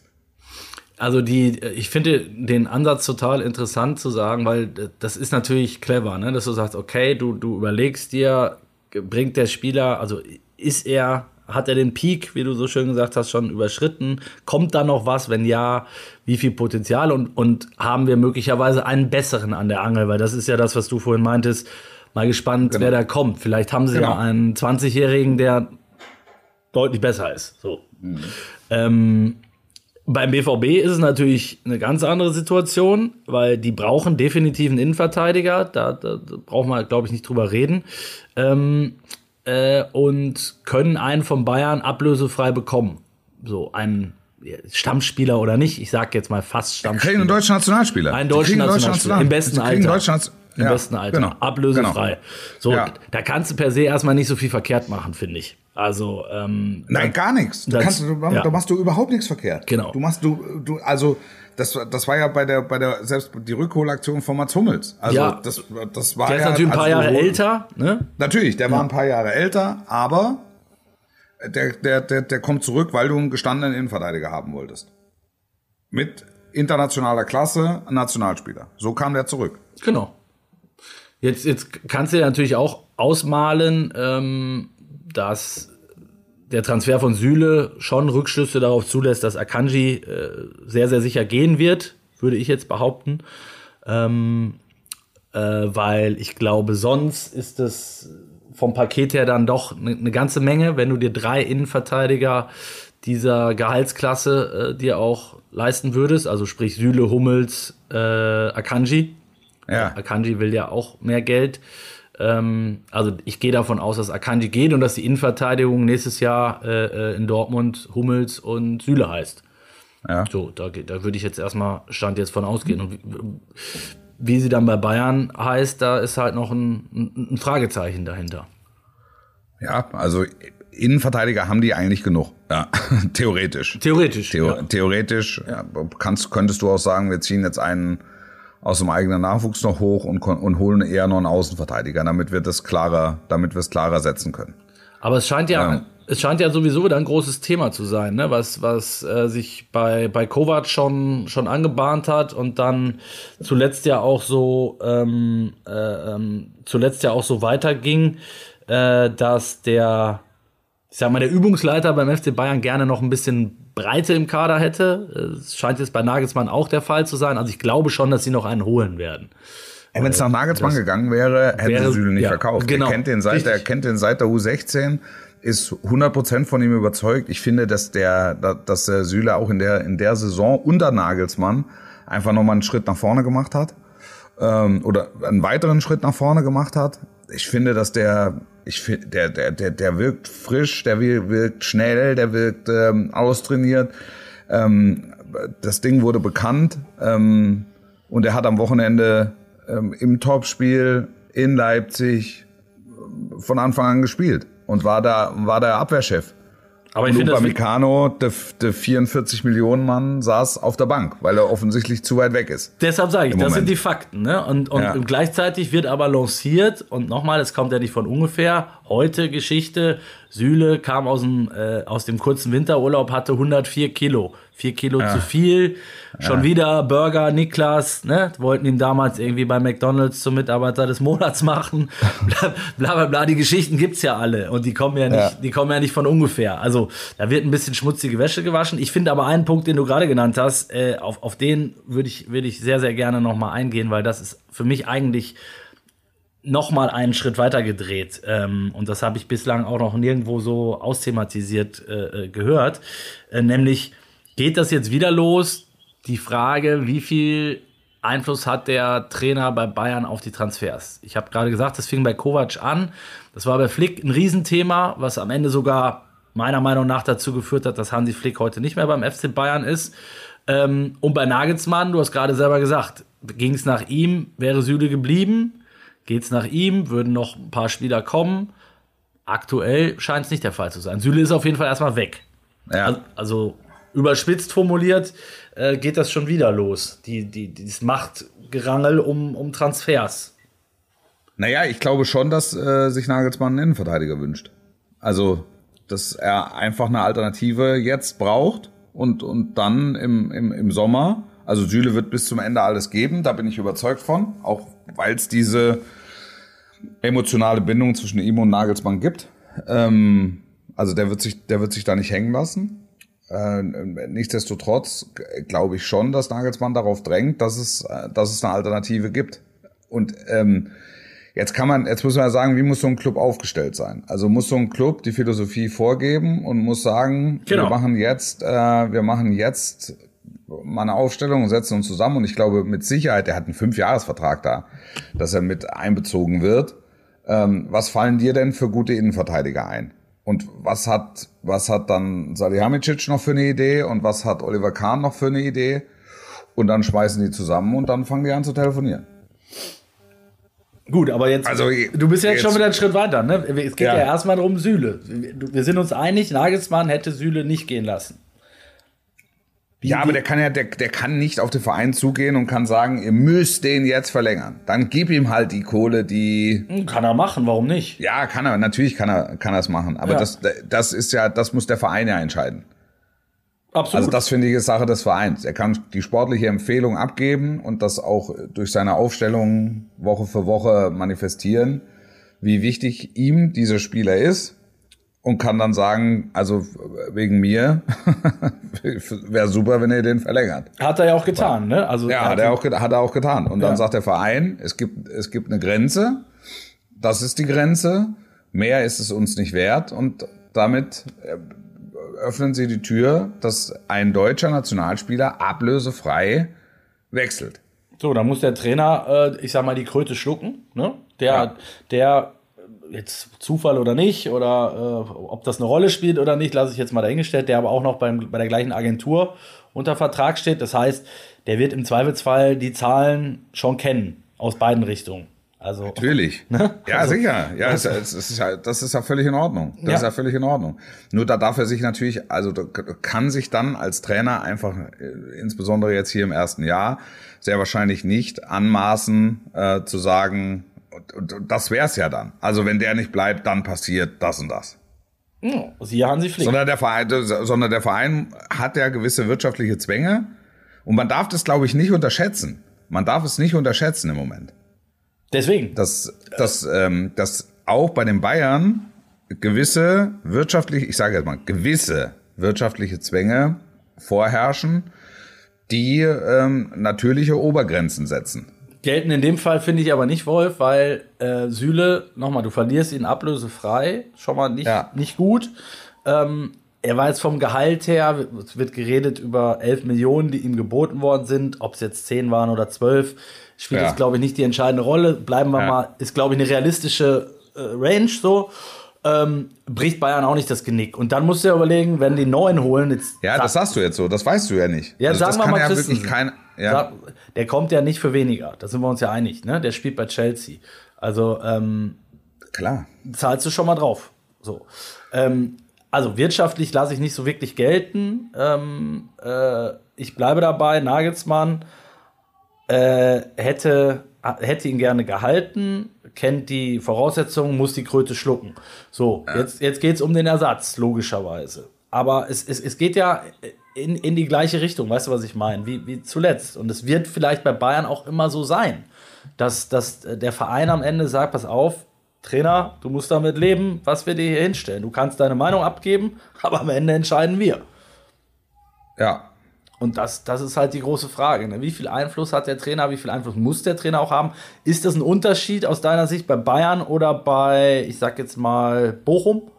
Also die, ich finde den Ansatz total interessant zu sagen, weil das ist natürlich clever, ne? dass du sagst, okay, du, du überlegst dir, bringt der Spieler, also ist er hat er den Peak, wie du so schön gesagt hast, schon überschritten? Kommt da noch was? Wenn ja, wie viel Potenzial? Und, und haben wir möglicherweise einen besseren an der Angel? Weil das ist ja das, was du vorhin meintest. Mal gespannt, genau. wer da kommt. Vielleicht haben sie genau. ja einen 20-Jährigen, der deutlich besser ist. So. Mhm. Ähm, beim BVB ist es natürlich eine ganz andere Situation, weil die brauchen definitiv einen Innenverteidiger. Da, da, da brauchen wir, glaube ich, nicht drüber reden. Ähm, äh, und können einen von Bayern ablösefrei bekommen. So einen Stammspieler oder nicht. Ich sage jetzt mal fast Stammspieler. Kriegen einen deutschen Nationalspieler. Einen deutschen Nationalspieler. Im besten Alter. deutschen Nation- Im Ja, besten Alter. Genau. Ablösefrei. Genau. So, Ja. da kannst du per se erstmal nicht so viel verkehrt machen, finde ich. Also, ähm, Nein, gar nichts. Du Das- kannst, du, ja. da machst du überhaupt nichts verkehrt. Genau. Du machst du, du, also das, das war ja bei der, bei der selbst die Rückholaktion von Mats Hummels. Also Ja. das, das war der ist ja, natürlich ein paar also Jahre du- älter, ne? Natürlich, der war ein paar Jahre älter, aber der, der, der, der kommt zurück, weil du einen gestandenen Innenverteidiger haben wolltest. Mit internationaler Klasse, Nationalspieler. So kam der zurück. Genau. Jetzt, jetzt kannst du dir natürlich auch ausmalen, ähm, dass der Transfer von Süle schon Rückschlüsse darauf zulässt, dass Akanji äh, sehr, sehr sicher gehen wird, würde ich jetzt behaupten. Ähm, äh, weil ich glaube, sonst ist es vom Paket her dann doch eine ne ganze Menge, wenn du dir drei Innenverteidiger dieser Gehaltsklasse äh, dir auch leisten würdest, also sprich Süle, Hummels, äh, Akanji. Ja. Akanji will ja auch mehr Geld. Ähm, also ich gehe davon aus, dass Akanji geht und dass die Innenverteidigung nächstes Jahr äh, äh, in Dortmund Hummels und Süle heißt. Ja. So, da, da würde ich jetzt erstmal Stand jetzt von ausgehen. Und wie, wie sie dann bei Bayern heißt, da ist halt noch ein, ein, Fragezeichen dahinter. Ja, also Innenverteidiger haben die eigentlich genug. Ja, theoretisch. Theoretisch. Theo ja. Theoretisch ja, kannst, könntest du auch sagen, wir ziehen jetzt einen aus dem eigenen Nachwuchs noch hoch und, und holen eher noch einen Außenverteidiger, damit wir das klarer, damit wir es klarer setzen können. Aber es scheint ja, Ja. es scheint ja sowieso wieder ein großes Thema zu sein, ne? was, was äh, sich bei, bei Kovac schon, schon angebahnt hat und dann zuletzt ja auch so ähm, äh, ähm, zuletzt ja auch so weiterging, äh, dass der, ich sag mal, der Übungsleiter beim FC Bayern gerne noch ein bisschen Breite im Kader hätte. Es scheint jetzt bei Nagelsmann auch der Fall zu sein. Also ich glaube schon, dass sie noch einen holen werden. Wenn es nach Nagelsmann gegangen wäre, hätten wäre- Süle nicht ja, verkauft. genau, er kennt den seit, richtig. er kennt den seit der U16, ist 100% von ihm überzeugt. Ich finde, dass der, dass der Süle auch in der, in der Saison unter Nagelsmann einfach nochmal einen Schritt nach vorne gemacht hat. Ähm, oder einen weiteren Schritt nach vorne gemacht hat. Ich finde, dass der, ich der, der, der, der wirkt frisch, der wir- wirkt schnell, der wirkt ähm, austrainiert. Ähm, das Ding wurde bekannt ähm, und er hat am Wochenende ähm, im Topspiel in Leipzig ähm, von Anfang an gespielt und war da war der Abwehrchef. Aber ich Und finde das Upamecano, der, der 44 Millionen Mann, saß auf der Bank, weil er offensichtlich zu weit weg ist. Deshalb sage ich, das Moment. sind die Fakten. Ne? Und, und Ja. gleichzeitig wird aber lanciert, und nochmal, es kommt ja nicht von ungefähr, heute Geschichte, Süle kam aus dem, äh, aus dem kurzen Winterurlaub, hatte 104 Kilo. 4 Kilo zu viel. Schon wieder Burger, Niklas, ne? Wollten ihn damals irgendwie bei McDonalds zum Mitarbeiter des Monats machen. Bla bla bla, bla. Die Geschichten gibt's ja alle. Und die kommen ja nicht, Ja. die kommen ja nicht von ungefähr. Also da wird ein bisschen schmutzige Wäsche gewaschen. Ich finde aber einen Punkt, den du gerade genannt hast, äh, auf, auf den würde ich, würde ich sehr, sehr gerne nochmal eingehen, weil das ist für mich eigentlich nochmal einen Schritt weiter gedreht. Ähm, und das habe ich bislang auch noch nirgendwo so austhematisiert äh, äh, gehört. Äh, nämlich, geht das jetzt wieder los? Die Frage, wie viel Einfluss hat der Trainer bei Bayern auf die Transfers? Ich habe gerade gesagt, das fing bei Kovac an. Das war bei Flick ein Riesenthema, was am Ende sogar meiner Meinung nach dazu geführt hat, dass Hansi Flick heute nicht mehr beim FC Bayern ist. Ähm, und bei Nagelsmann, du hast gerade selber gesagt, ging es nach ihm, wäre Süle geblieben. Geht es nach ihm, würden noch ein paar Spieler kommen. Aktuell scheint es nicht der Fall zu sein. Süle ist auf jeden Fall erstmal weg. Ja. Also, also überspitzt formuliert äh, geht das schon wieder los. Die, die, dieses Machtgerangel um, um Transfers. Naja, ich glaube schon, dass äh, sich Nagelsmann einen Innenverteidiger wünscht. Also, dass er einfach eine Alternative jetzt braucht und, und dann im, im, im Sommer, also Süle wird bis zum Ende alles geben, da bin ich überzeugt von, auch weil es diese emotionale Bindung zwischen ihm und Nagelsmann gibt. Ähm, also der wird sich, der wird sich da nicht hängen lassen. Äh, nichtsdestotrotz glaube ich schon, dass Nagelsmann darauf drängt, dass es, äh, dass es eine Alternative gibt. Und ähm, Jetzt kann man, jetzt muss man ja sagen, wie muss so ein Club aufgestellt sein? Also muss so ein Club die Philosophie vorgeben und muss sagen, Genau. wir machen jetzt, äh, wir machen jetzt mal eine Aufstellung und setzen uns zusammen. Und ich glaube mit Sicherheit, der hat einen Fünfjahresvertrag da, dass er mit einbezogen wird. ähm, was fallen dir denn für gute Innenverteidiger ein? Und was hat, was hat dann Salihamidzic noch für eine Idee und was hat Oliver Kahn noch für eine Idee? Und dann schmeißen die zusammen und dann fangen die an zu telefonieren. Gut, aber jetzt, Also, du bist jetzt, jetzt- schon wieder einen Schritt weiter. Ne? Es geht ja, Ja. erstmal darum, Süle. Wir sind uns einig, Nagelsmann hätte Süle nicht gehen lassen. Ja, aber der kann ja, der, der kann nicht auf den Verein zugehen und kann sagen, ihr müsst den jetzt verlängern. Dann gib ihm halt die Kohle, die, Hm, Kann er machen, warum nicht? ja, kann er, natürlich kann er, kann er es machen. Aber Ja. das, das ist ja, das muss der Verein ja entscheiden. Absolut. Also das finde ich ist Sache des Vereins. Er kann die sportliche Empfehlung abgeben und das auch durch seine Aufstellung Woche für Woche manifestieren, wie wichtig ihm dieser Spieler ist und kann dann sagen, also wegen mir wäre super, wenn ihr den verlängert. hat er ja auch getan, ne? Also Ja, hat er auch, hat er auch getan. Und dann Ja. sagt der Verein, es gibt, es gibt eine Grenze. Das ist die Grenze. Mehr ist es uns nicht wert. Und damit äh, öffnen sie die Tür, dass ein deutscher Nationalspieler ablösefrei wechselt. So, dann muss der Trainer, äh, ich sag mal, die Kröte schlucken. Ne? Der, Ja. der, jetzt Zufall oder nicht, oder äh, ob das eine Rolle spielt oder nicht, lasse ich jetzt mal dahingestellt, der aber auch noch beim, bei der gleichen Agentur unter Vertrag steht. Das heißt, der wird im Zweifelsfall die Zahlen schon kennen, aus beiden Richtungen. Also, Natürlich. Ja, sicher. Ja, es, es ist ja, das ist ja völlig in Ordnung. Das Ja. ist ja völlig in Ordnung. Nur da darf er sich natürlich, also kann sich dann als Trainer einfach, äh, insbesondere jetzt hier im ersten Jahr, sehr wahrscheinlich nicht anmaßen äh, zu sagen, und, und, und das wär's ja dann. Also wenn der nicht bleibt, dann passiert das und das. mh, siehe Hansi Flick. Sondern der Verein, sondern der Verein hat ja gewisse wirtschaftliche Zwänge und man darf das, glaube ich, nicht unterschätzen. Man darf es nicht unterschätzen im Moment. Deswegen. dass, dass, ähm, dass auch bei den Bayern gewisse wirtschaftliche, ich sage jetzt mal, gewisse wirtschaftliche Zwänge vorherrschen, die ähm, natürliche Obergrenzen setzen. Gelten in dem Fall finde ich aber nicht, Wolf, weil äh, Süle, nochmal, du verlierst ihn ablösefrei, schon mal nicht, Ja. nicht gut. Ähm, er war jetzt vom Gehalt her, es wird geredet über 11 Millionen, die ihm geboten worden sind, ob es jetzt 10 waren oder 12, spielt Ja. jetzt, glaube ich, nicht die entscheidende Rolle. Bleiben wir Ja. mal, ist, glaube ich, eine realistische äh, Range so. Ähm, bricht Bayern auch nicht das Genick. Und dann musst du ja überlegen, wenn die neuen holen, jetzt Ja, das sagst du jetzt so, das weißt du ja nicht. ja, also sagen das wir mal ja Christensen. wirklich kein. Ja, Der kommt ja nicht für weniger. Da sind wir uns ja einig. Ne? Der spielt bei Chelsea. Also ähm, klar. zahlst du schon mal drauf. So. Ähm, also wirtschaftlich lasse ich nicht so wirklich gelten. Ähm, äh, ich bleibe dabei. Nagelsmann äh, hätte, hätte ihn gerne gehalten, kennt die Voraussetzungen, muss die Kröte schlucken. So, jetzt, jetzt geht es um den Ersatz, logischerweise. Aber es, es, es geht ja in, in die gleiche Richtung, weißt du, was ich meine, wie, wie zuletzt. Und es wird vielleicht bei Bayern auch immer so sein, dass, dass der Verein am Ende sagt, pass auf, Trainer, du musst damit leben, was wir dir hier hinstellen. Du kannst deine Meinung abgeben, aber am Ende entscheiden wir. Ja. Und das, das ist halt die große Frage. Ne? Wie viel Einfluss hat der Trainer? Wie viel Einfluss muss der Trainer auch haben? Ist das ein Unterschied aus deiner Sicht bei Bayern oder bei, ich sag jetzt mal, Bochum?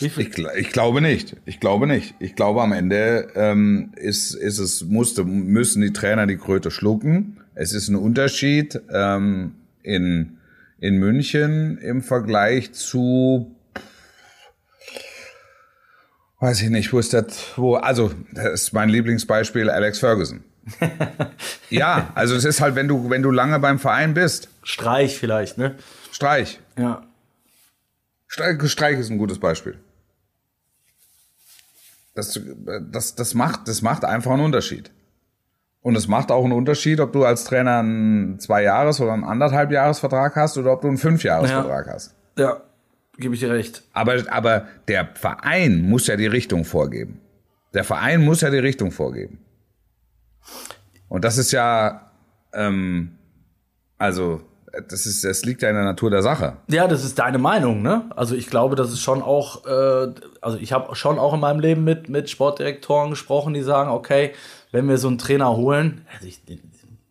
Ich, ich glaube nicht. Ich glaube nicht. Ich glaube, am Ende ähm, ist, ist es, musste, müssen die Trainer die Kröte schlucken. Es ist ein Unterschied ähm, in, in München im Vergleich zu weiß ich nicht, wo ist das, wo, also, das ist mein Lieblingsbeispiel, Alex Ferguson. ja, also es ist halt, wenn du, wenn du lange beim Verein bist, Streich vielleicht, ne? Streich. Ja. Streich, Streich ist ein gutes Beispiel. Das, das, das, macht, das macht einfach einen Unterschied. Und es macht auch einen Unterschied, ob du als Trainer einen Zwei-Jahres- oder einen Anderthalb-Jahres-Vertrag hast oder ob du einen Fünf-Jahres-Vertrag hast. Ja, gebe ich dir recht. Aber, aber der Verein muss ja die Richtung vorgeben. Der Verein muss ja die Richtung vorgeben. Und das ist ja, ähm, also, das ist, das liegt ja in der Natur der Sache. Ja, das ist deine Meinung, ne? Also ich glaube, das ist schon auch, äh, also ich habe schon auch in meinem Leben mit, mit Sportdirektoren gesprochen, die sagen, okay, wenn wir so einen Trainer holen, also ich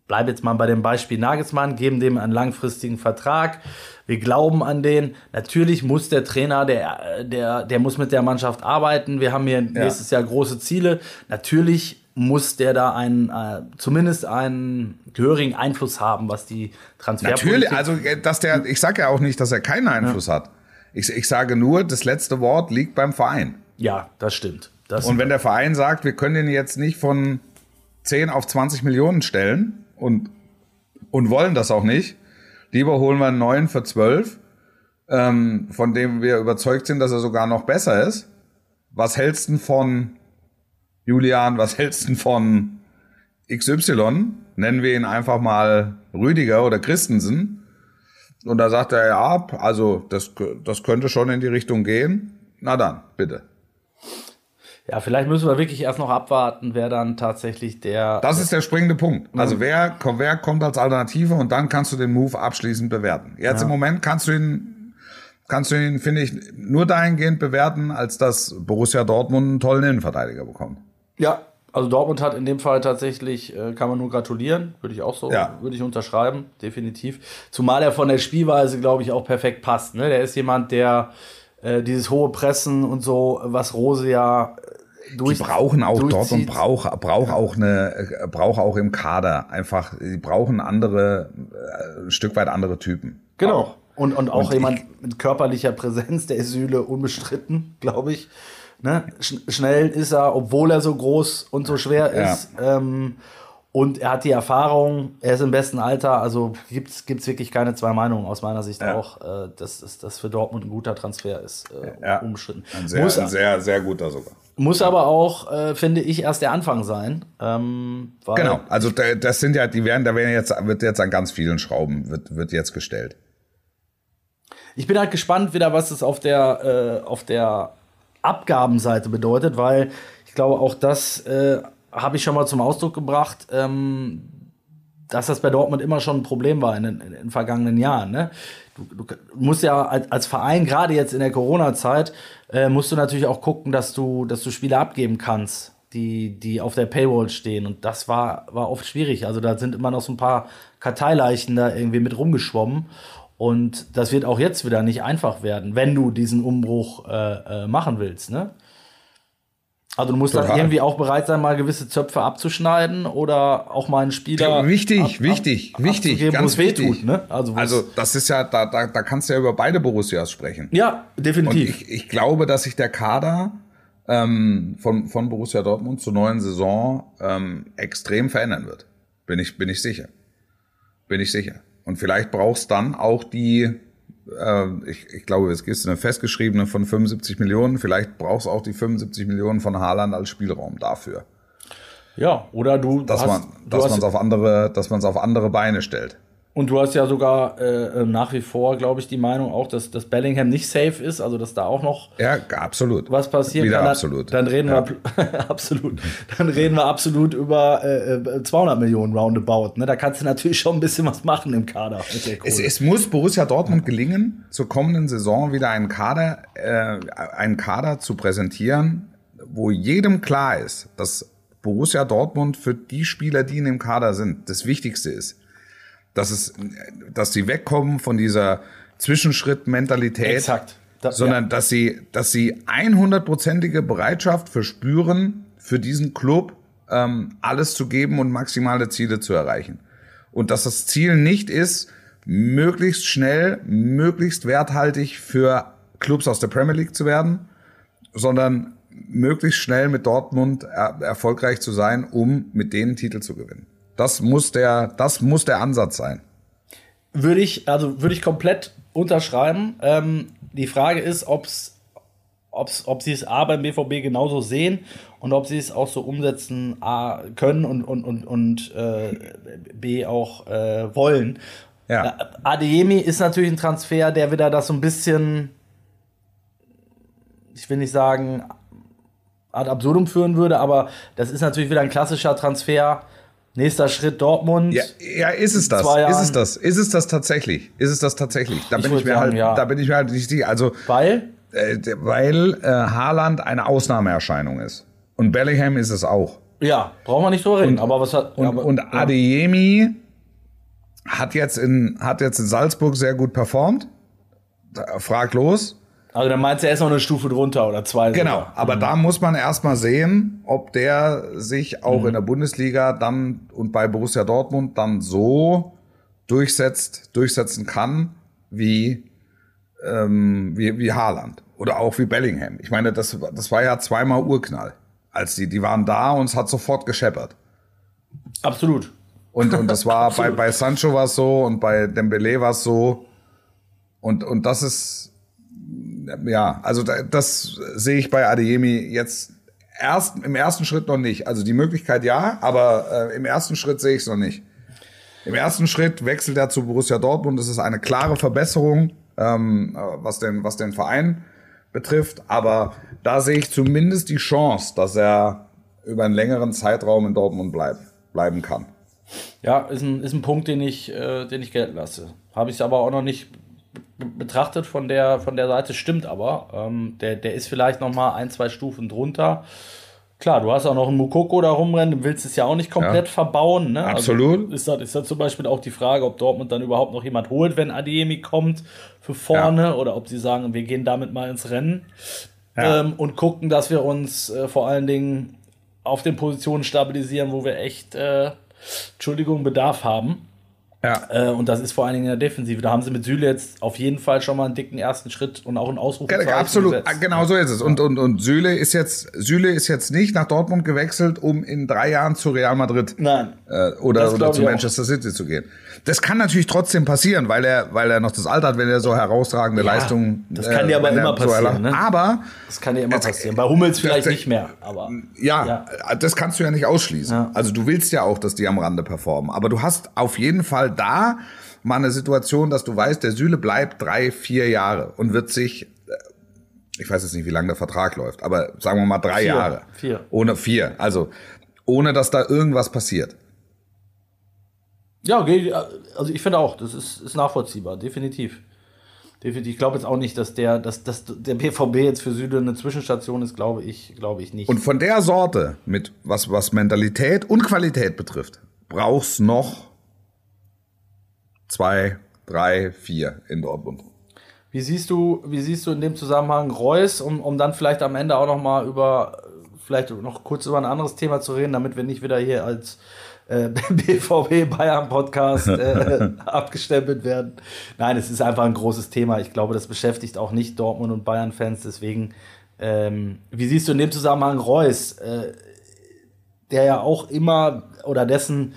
bleibe jetzt mal bei dem Beispiel Nagelsmann, geben dem einen langfristigen Vertrag, wir glauben an den. Natürlich muss der Trainer, der, der, der muss mit der Mannschaft arbeiten. Wir haben hier nächstes Jahr große Ziele. Natürlich muss der da einen, äh, zumindest einen gehörigen Einfluss haben, was die Natürlich, Transferpolitik also äh, dass der, ich sage ja auch nicht, dass er keinen Einfluss hat. Ich, ich sage nur, das letzte Wort liegt beim Verein. Ja, das stimmt. Das Und wenn der Verein sagt, wir können den jetzt nicht von 10 auf 20 Millionen stellen und, und wollen das auch nicht, lieber holen wir einen neuen für 12, ähm, von dem wir überzeugt sind, dass er sogar noch besser ist. Was hältst du von Julian, was hältst du von XY? Nennen wir ihn einfach mal Rüdiger oder Christensen. Und da sagt er, ja, also das, das könnte schon in die Richtung gehen. Na dann, bitte. Ja, vielleicht müssen wir wirklich erst noch abwarten, wer dann tatsächlich der. Das ist der springende Punkt. Also wer, wer kommt als Alternative und dann kannst du den Move abschließend bewerten. Jetzt im Moment kannst du ihn, kannst du ihn, finde ich, nur dahingehend bewerten, als dass Borussia Dortmund einen tollen Innenverteidiger bekommt. Ja, also Dortmund hat in dem Fall tatsächlich, äh, kann man nur gratulieren, würde ich auch so, Ja. würde ich unterschreiben, definitiv. Zumal er von der Spielweise, glaube ich, auch perfekt passt. Ne? Der ist jemand, der äh, dieses hohe Pressen und so, was Rose ja durch, Die brauchen auch durchzieht. Dortmund braucht braucht auch eine äh, braucht auch im Kader einfach. Die brauchen andere äh, ein Stück weit andere Typen. Genau. Auch. Und, und auch Und jemand mit körperlicher Präsenz, der ist Süle unbestritten, glaube ich. Ne? Sch schnell ist er, obwohl er so groß und so schwer Ja. ist. Ähm, und er hat die Erfahrung, er ist im besten Alter, also gibt es wirklich keine zwei Meinungen aus meiner Sicht Ja. auch, äh, dass, dass das für Dortmund ein guter Transfer ist. Äh, Ja. Unbestritten. Ein sehr, muss, ein sehr, sehr guter sogar. Muss aber auch, äh, finde ich, erst der Anfang sein. Ähm, Genau, also da- das sind ja, die werden, da werden jetzt, wird jetzt an ganz vielen Schrauben, wird, wird jetzt gestellt. Ich bin halt gespannt wieder, was es auf der, äh, auf der Abgabenseite bedeutet, weil ich glaube, auch das äh, habe ich schon mal zum Ausdruck gebracht, ähm, dass das bei Dortmund immer schon ein Problem war in den, in den vergangenen Jahren. Ne? Du, du musst ja als, als Verein, gerade jetzt in der Corona-Zeit, äh, musst du natürlich auch gucken, dass du, dass du Spiele abgeben kannst, die, die auf der Paywall stehen. Und das war, war oft schwierig. Also da sind immer noch so ein paar Karteileichen da irgendwie mit rumgeschwommen. Und das wird auch jetzt wieder nicht einfach werden, wenn du diesen Umbruch äh, äh, machen willst. Ne? Also du musst dann Total. irgendwie auch bereit sein, mal gewisse Zöpfe abzuschneiden oder auch mal einen Spieler wichtig, ab- ab- wichtig, wichtig, abzugeben, wo ganz wichtig. tut. Ne? Also, Also das ist ja, da, da, da kannst du ja über beide Borussias sprechen. ja, Und definitiv. ich, ich glaube, dass sich der Kader ähm, von, von Borussia Dortmund zur neuen Saison ähm, extrem verändern wird. Bin ich, bin ich sicher. Bin ich sicher. Und vielleicht brauchst dann auch die, ich, ich glaube, es gibt eine festgeschriebene von 75 Millionen, vielleicht brauchst auch die 75 Millionen von Haaland als Spielraum dafür. ja, oder du Dass hast, man, du dass hast, man es auf andere, dass man es auf andere Beine stellt. Und du hast ja sogar äh, äh, nach wie vor, glaube ich, die Meinung auch, dass, dass Bellingham nicht safe ist, also dass da auch noch Ja, absolut. was passieren Wieder. Dann- absolut. Dann reden Ja. wir absolut. Dann reden wir absolut über äh, äh, 200 Millionen roundabout. Ne? Da kannst du natürlich schon ein bisschen was machen im Kader. Es, es muss Borussia Dortmund gelingen, zur kommenden Saison wieder einen Kader, äh, einen Kader zu präsentieren, wo jedem klar ist, dass Borussia Dortmund für die Spieler, die in dem Kader sind, das Wichtigste ist. Dass es, dass sie wegkommen von dieser Zwischenschritt-Mentalität. Exakt. Sondern ja. dass sie, dass sie 100%ige Bereitschaft verspüren, für diesen Club ähm, alles zu geben und maximale Ziele zu erreichen. Und dass das Ziel nicht ist, möglichst schnell, möglichst werthaltig für Clubs aus der Premier League zu werden, sondern möglichst schnell mit Dortmund er erfolgreich zu sein, um mit denen Titel zu gewinnen. Das muss der, das muss der Ansatz sein. Würde ich, also würde ich komplett unterschreiben. Ähm, die Frage ist, ob's, ob's, ob sie es A beim BVB genauso sehen und ob sie es auch so umsetzen A können und, und, und, und äh, B auch äh, wollen. Ja. Äh, Adeyemi ist natürlich ein Transfer, der wieder das so ein bisschen, ich will nicht sagen, ad absurdum führen würde, aber das ist natürlich wieder ein klassischer Transfer. Nächster Schritt Dortmund. Ja, ja, ist es das? Ist es das? Ist es das tatsächlich? Ist es das tatsächlich? Da Ich bin ich mir sagen, halt, ja. da bin ich mir halt nicht sicher. Also, Weil äh, weil äh, Haaland eine Ausnahmeerscheinung ist. Und Bellingham ist es auch. Ja, brauchen wir nicht drüber reden. aber was hat. Und, aber, und. Adeyemi hat jetzt in, hat jetzt in Salzburg sehr gut performt. Fraglos. Also dann meinst du erst noch eine Stufe drunter oder zwei. Genau, sogar. aber da muss man erstmal sehen, ob der sich auch in der Bundesliga dann und bei Borussia Dortmund dann so durchsetzt, durchsetzen kann wie, ähm, wie, wie Haaland oder auch wie Bellingham. Ich meine, das, das war ja zweimal Urknall. Als die, die waren da und es hat sofort gescheppert. Absolut. Und, und das war bei, bei Sancho war es so und bei Dembele war es so. Und, und das ist, ja, also da- das sehe ich bei Adeyemi jetzt erst, im ersten Schritt noch nicht. Also die Möglichkeit ja, aber äh, im ersten Schritt sehe ich es noch nicht. Im ersten Schritt wechselt er zu Borussia Dortmund. Das ist eine klare Verbesserung, ähm, äh, was, den, was den Verein betrifft. Aber da sehe ich zumindest die Chance, dass er über einen längeren Zeitraum in Dortmund bleibt, bleiben kann. Ja, ist ein, ist ein Punkt, den ich, äh, den ich gelten lasse. Habe ich aber auch noch nicht betrachtet von der, von der Seite, stimmt aber. Ähm, der, der ist vielleicht noch mal ein, zwei Stufen drunter. Klar, du hast auch noch einen Mukoko da rumrennen, du willst es ja auch nicht komplett Ja. verbauen. Ne? Absolut. Also ist, da, ist da zum Beispiel auch die Frage, ob Dortmund dann überhaupt noch jemand holt, wenn Adeyemi kommt für vorne oder ob sie sagen, wir gehen damit mal ins Rennen Ja. ähm, und gucken, dass wir uns äh, vor allen Dingen auf den Positionen stabilisieren, wo wir echt, äh, Entschuldigung, Bedarf haben. Ja. Äh, und das ist vor allen Dingen in der Defensive. Da haben sie mit Süle jetzt auf jeden Fall schon mal einen dicken ersten Schritt und auch einen Ausruf. Ja, absolut, Ah, genau so ist es. Und, und, und Süle ist jetzt, Süle ist jetzt nicht nach Dortmund gewechselt, um in drei Jahren zu Real Madrid Nein. äh, oder, oder zu ich auch. Manchester City zu gehen. Das kann natürlich trotzdem passieren, weil er, weil er noch das Alter hat, wenn er so herausragende Ja, Leistungen. das kann dir aber wenn er immer passieren, erlangt. ne? Aber Das kann ja immer Jetzt- passieren. Bei Hummels vielleicht das- nicht mehr, aber. ja, das kannst du ja nicht ausschließen. Ja. Also du willst ja auch, dass die am Rande performen. Aber du hast auf jeden Fall da mal eine Situation, dass du weißt, der Süle bleibt drei, vier Jahre und wird sich, äh, ich weiß jetzt nicht, wie lange der Vertrag läuft, aber sagen wir mal drei Vier. Jahre. Vier. Ohne vier. Also ohne, dass da irgendwas passiert. Ja, okay, also ich finde auch, das ist, ist nachvollziehbar, definitiv. Definitiv. Ich glaube jetzt auch nicht, dass der, dass, dass der BVB jetzt für Süde eine Zwischenstation ist, glaube ich, glaube ich nicht. Und von der Sorte, mit was, was Mentalität und Qualität betrifft, brauchst noch zwei, drei, vier in Dortmund. Wie siehst du, wie siehst du in dem Zusammenhang Reus, um, um dann vielleicht am Ende auch noch mal über, vielleicht noch kurz über ein anderes Thema zu reden, damit wir nicht wieder hier als äh, BVB Bayern Podcast äh, abgestempelt werden. Nein, es ist einfach ein großes Thema. Ich glaube, das beschäftigt auch nicht Dortmund und Bayern Fans. Deswegen, ähm, wie siehst du in dem Zusammenhang Reus, äh, der ja auch immer oder dessen,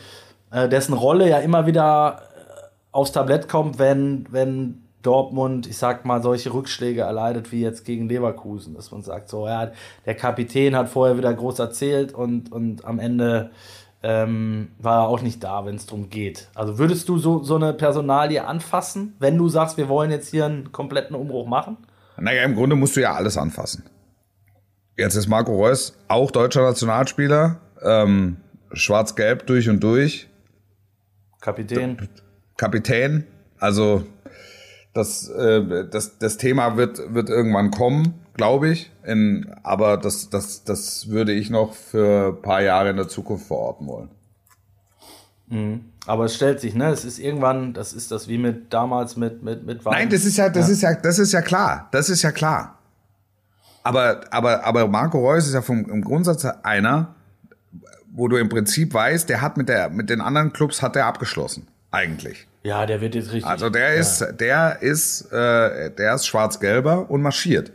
äh, dessen Rolle ja immer wieder äh, aufs Tablett kommt, wenn, wenn Dortmund, ich sag mal, solche Rückschläge erleidet wie jetzt gegen Leverkusen, dass man sagt, so, ja, der Kapitän hat vorher wieder groß erzählt und, und am Ende ähm, war er auch nicht da, wenn es darum geht. Also würdest du so, so eine Personalie anfassen, wenn du sagst, wir wollen jetzt hier einen kompletten Umbruch machen? Naja, im Grunde musst du ja alles anfassen. Jetzt ist Marco Reus auch deutscher Nationalspieler, ähm, schwarz-gelb durch und durch, Kapitän. Kapitän. Also das, äh, das, das Thema wird, wird irgendwann kommen, glaube ich. In, aber das, das, das würde ich noch für ein paar Jahre in der Zukunft verorten wollen. Aber es stellt sich, ne? Es ist irgendwann, das ist das wie mit damals mit, mit, mit Wein. Nein, das ist ja, das ist ja, das ist ja klar. Das ist ja klar. Aber, aber, aber Marco Reus ist ja vom im Grundsatz einer, wo du im Prinzip weißt, der hat mit der, mit den anderen Clubs hat er abgeschlossen. Eigentlich. Ja, der wird jetzt richtig. Also der ist, der ist, äh, der ist schwarz-gelber und marschiert.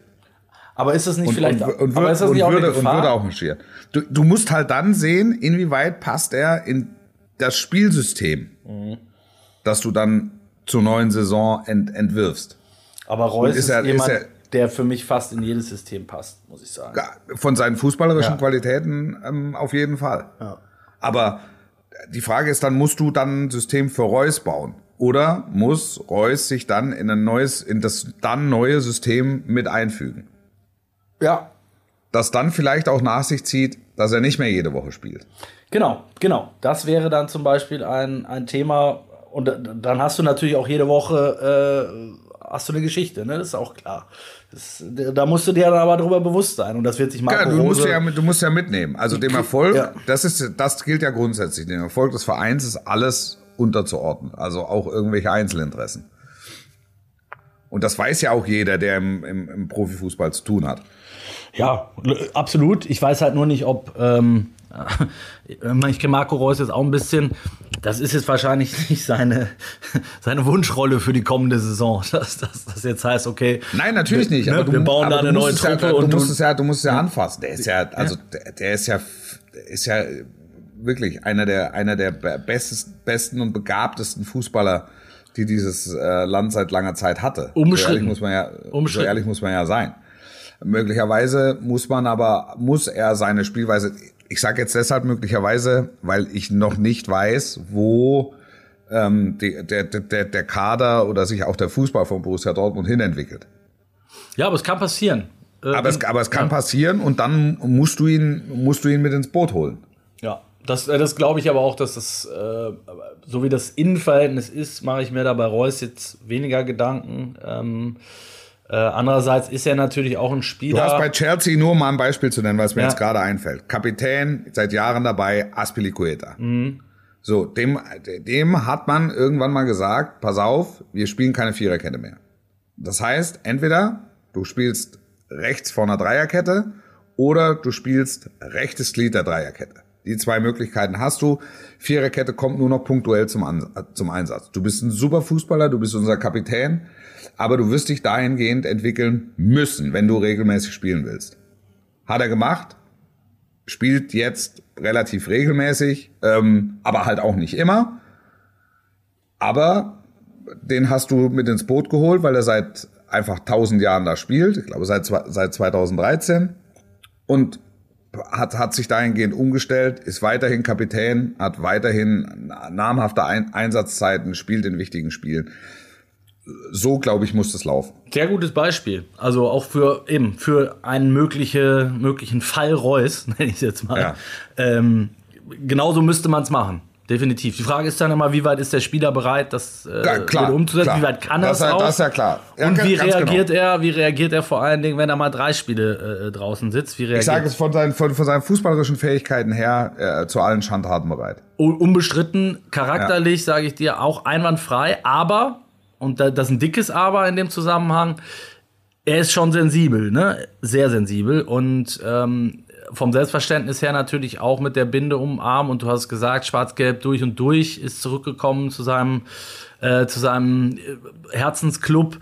aber ist das nicht Und, vielleicht und, und, aber ist das und, nicht auch eine würde, und Gefahr? würde auch marschieren. Du, du musst halt dann sehen, inwieweit passt er in das Spielsystem, Mhm. das du dann zur neuen Saison ent, entwirfst. aber Reus Und ist ist, er- ist jemand, er- der für mich fast in jedes System passt, muss ich sagen. Von seinen fußballerischen Ja. Qualitäten ähm, auf jeden Fall. Ja. Aber die Frage ist dann, musst du dann ein System für Reus bauen? Oder muss Reus sich dann in ein neues, in das dann neue System mit einfügen? ja, Das dann vielleicht auch nach sich zieht, dass er nicht mehr jede Woche spielt. Genau, genau. Das wäre dann zum Beispiel ein, ein Thema. Und da- dann hast du natürlich auch jede Woche äh, hast du eine Geschichte, ne? Das ist auch klar. Das, da musst du dir dann aber darüber bewusst sein. Und das wird sich Marco Ja, du musst Rose- ja, du musst ja mitnehmen. Also dem Erfolg, Ja. das ist, das gilt ja grundsätzlich. Dem Erfolg des Vereins ist alles unterzuordnen. Also auch irgendwelche Einzelinteressen. Und das weiß ja auch jeder, der im, im, im Profifußball zu tun hat. Ja, absolut. Ich weiß halt nur nicht, ob ähm, ich kenne Marco Reus jetzt auch ein bisschen. Das ist jetzt wahrscheinlich nicht seine, seine Wunschrolle für die kommende Saison. Dass das, jetzt heißt, okay. Nein, natürlich nicht. Ne, aber wir bauen da eine neue Truppe ja, und du musst es ja, du musst es ja anfassen. Der ist ja, also der, der ist ja, ist ja wirklich einer der, einer der bestes, besten und begabtesten Fußballer, die dieses äh, Land seit langer Zeit hatte. Umstritten. So ehrlich muss man ja, so ehrlich muss man ja sein. Möglicherweise muss man aber, muss er seine Spielweise, ich sage jetzt deshalb möglicherweise, weil ich noch nicht weiß, wo ähm, die, der, der, der Kader oder sich auch der Fußball von Borussia Dortmund hinentwickelt. Ja, aber es kann passieren. Äh, aber, es, aber es kann ja. passieren und dann musst du ihn, musst du ihn mit ins Boot holen. Ja, das, äh, das glaube ich aber auch, dass das, äh, so wie das Innenverhältnis ist, mache ich mir da bei Reus jetzt weniger Gedanken. Ähm, äh, andererseits ist er natürlich auch ein Spieler. Du hast bei Chelsea nur mal ein Beispiel zu nennen, was mir ja. jetzt gerade einfällt. Kapitän, seit Jahren dabei, Aspilicueta. Mhm. So, dem, dem hat man irgendwann mal gesagt, pass auf, wir spielen keine Viererkette mehr. Das heißt, entweder du spielst rechts vor einer Dreierkette oder du spielst rechtes Glied der Dreierkette. Die zwei Möglichkeiten hast du. Viererkette kommt nur noch punktuell zum, An zum Einsatz. Du bist ein super Fußballer, du bist unser Kapitän aber du wirst dich dahingehend entwickeln müssen, wenn du regelmäßig spielen willst. Hat er gemacht, spielt jetzt relativ regelmäßig, ähm, aber halt auch nicht immer. Aber den hast du mit ins Boot geholt, weil er seit einfach tausend Jahren da spielt, ich glaube seit, seit 2013 und hat, hat sich dahingehend umgestellt, ist weiterhin Kapitän, hat weiterhin namhafte Einsatzzeiten, spielt in wichtigen Spielen so, glaube ich, muss das laufen. Sehr gutes Beispiel. Also auch für eben für einen mögliche, möglichen Fall Reus, nenne ich es jetzt mal. Ja. Ähm, genauso müsste man es machen. Definitiv. Die Frage ist dann immer, wie weit ist der Spieler bereit, das äh, ja, klar, umzusetzen? Klar. Wie weit kann er das, das auch? Das ist ja klar. Ja, und wie reagiert genau. er? Wie reagiert er vor allen Dingen, wenn er mal drei Spiele äh, draußen sitzt? Wie reagiert? Ich sage es von seinen, von, von seinen fußballerischen Fähigkeiten her äh, zu allen Schandtaten bereit. Unbestritten, charakterlich ja. sage ich dir auch einwandfrei, aber und da, das ist ein dickes Aber in dem Zusammenhang, er ist schon sensibel, ne? Sehr sensibel und ähm, vom Selbstverständnis her natürlich auch mit der Binde um den Arm und du hast gesagt, Schwarz-Gelb durch und durch ist zurückgekommen zu seinem, äh, zu seinem äh, Herzensclub.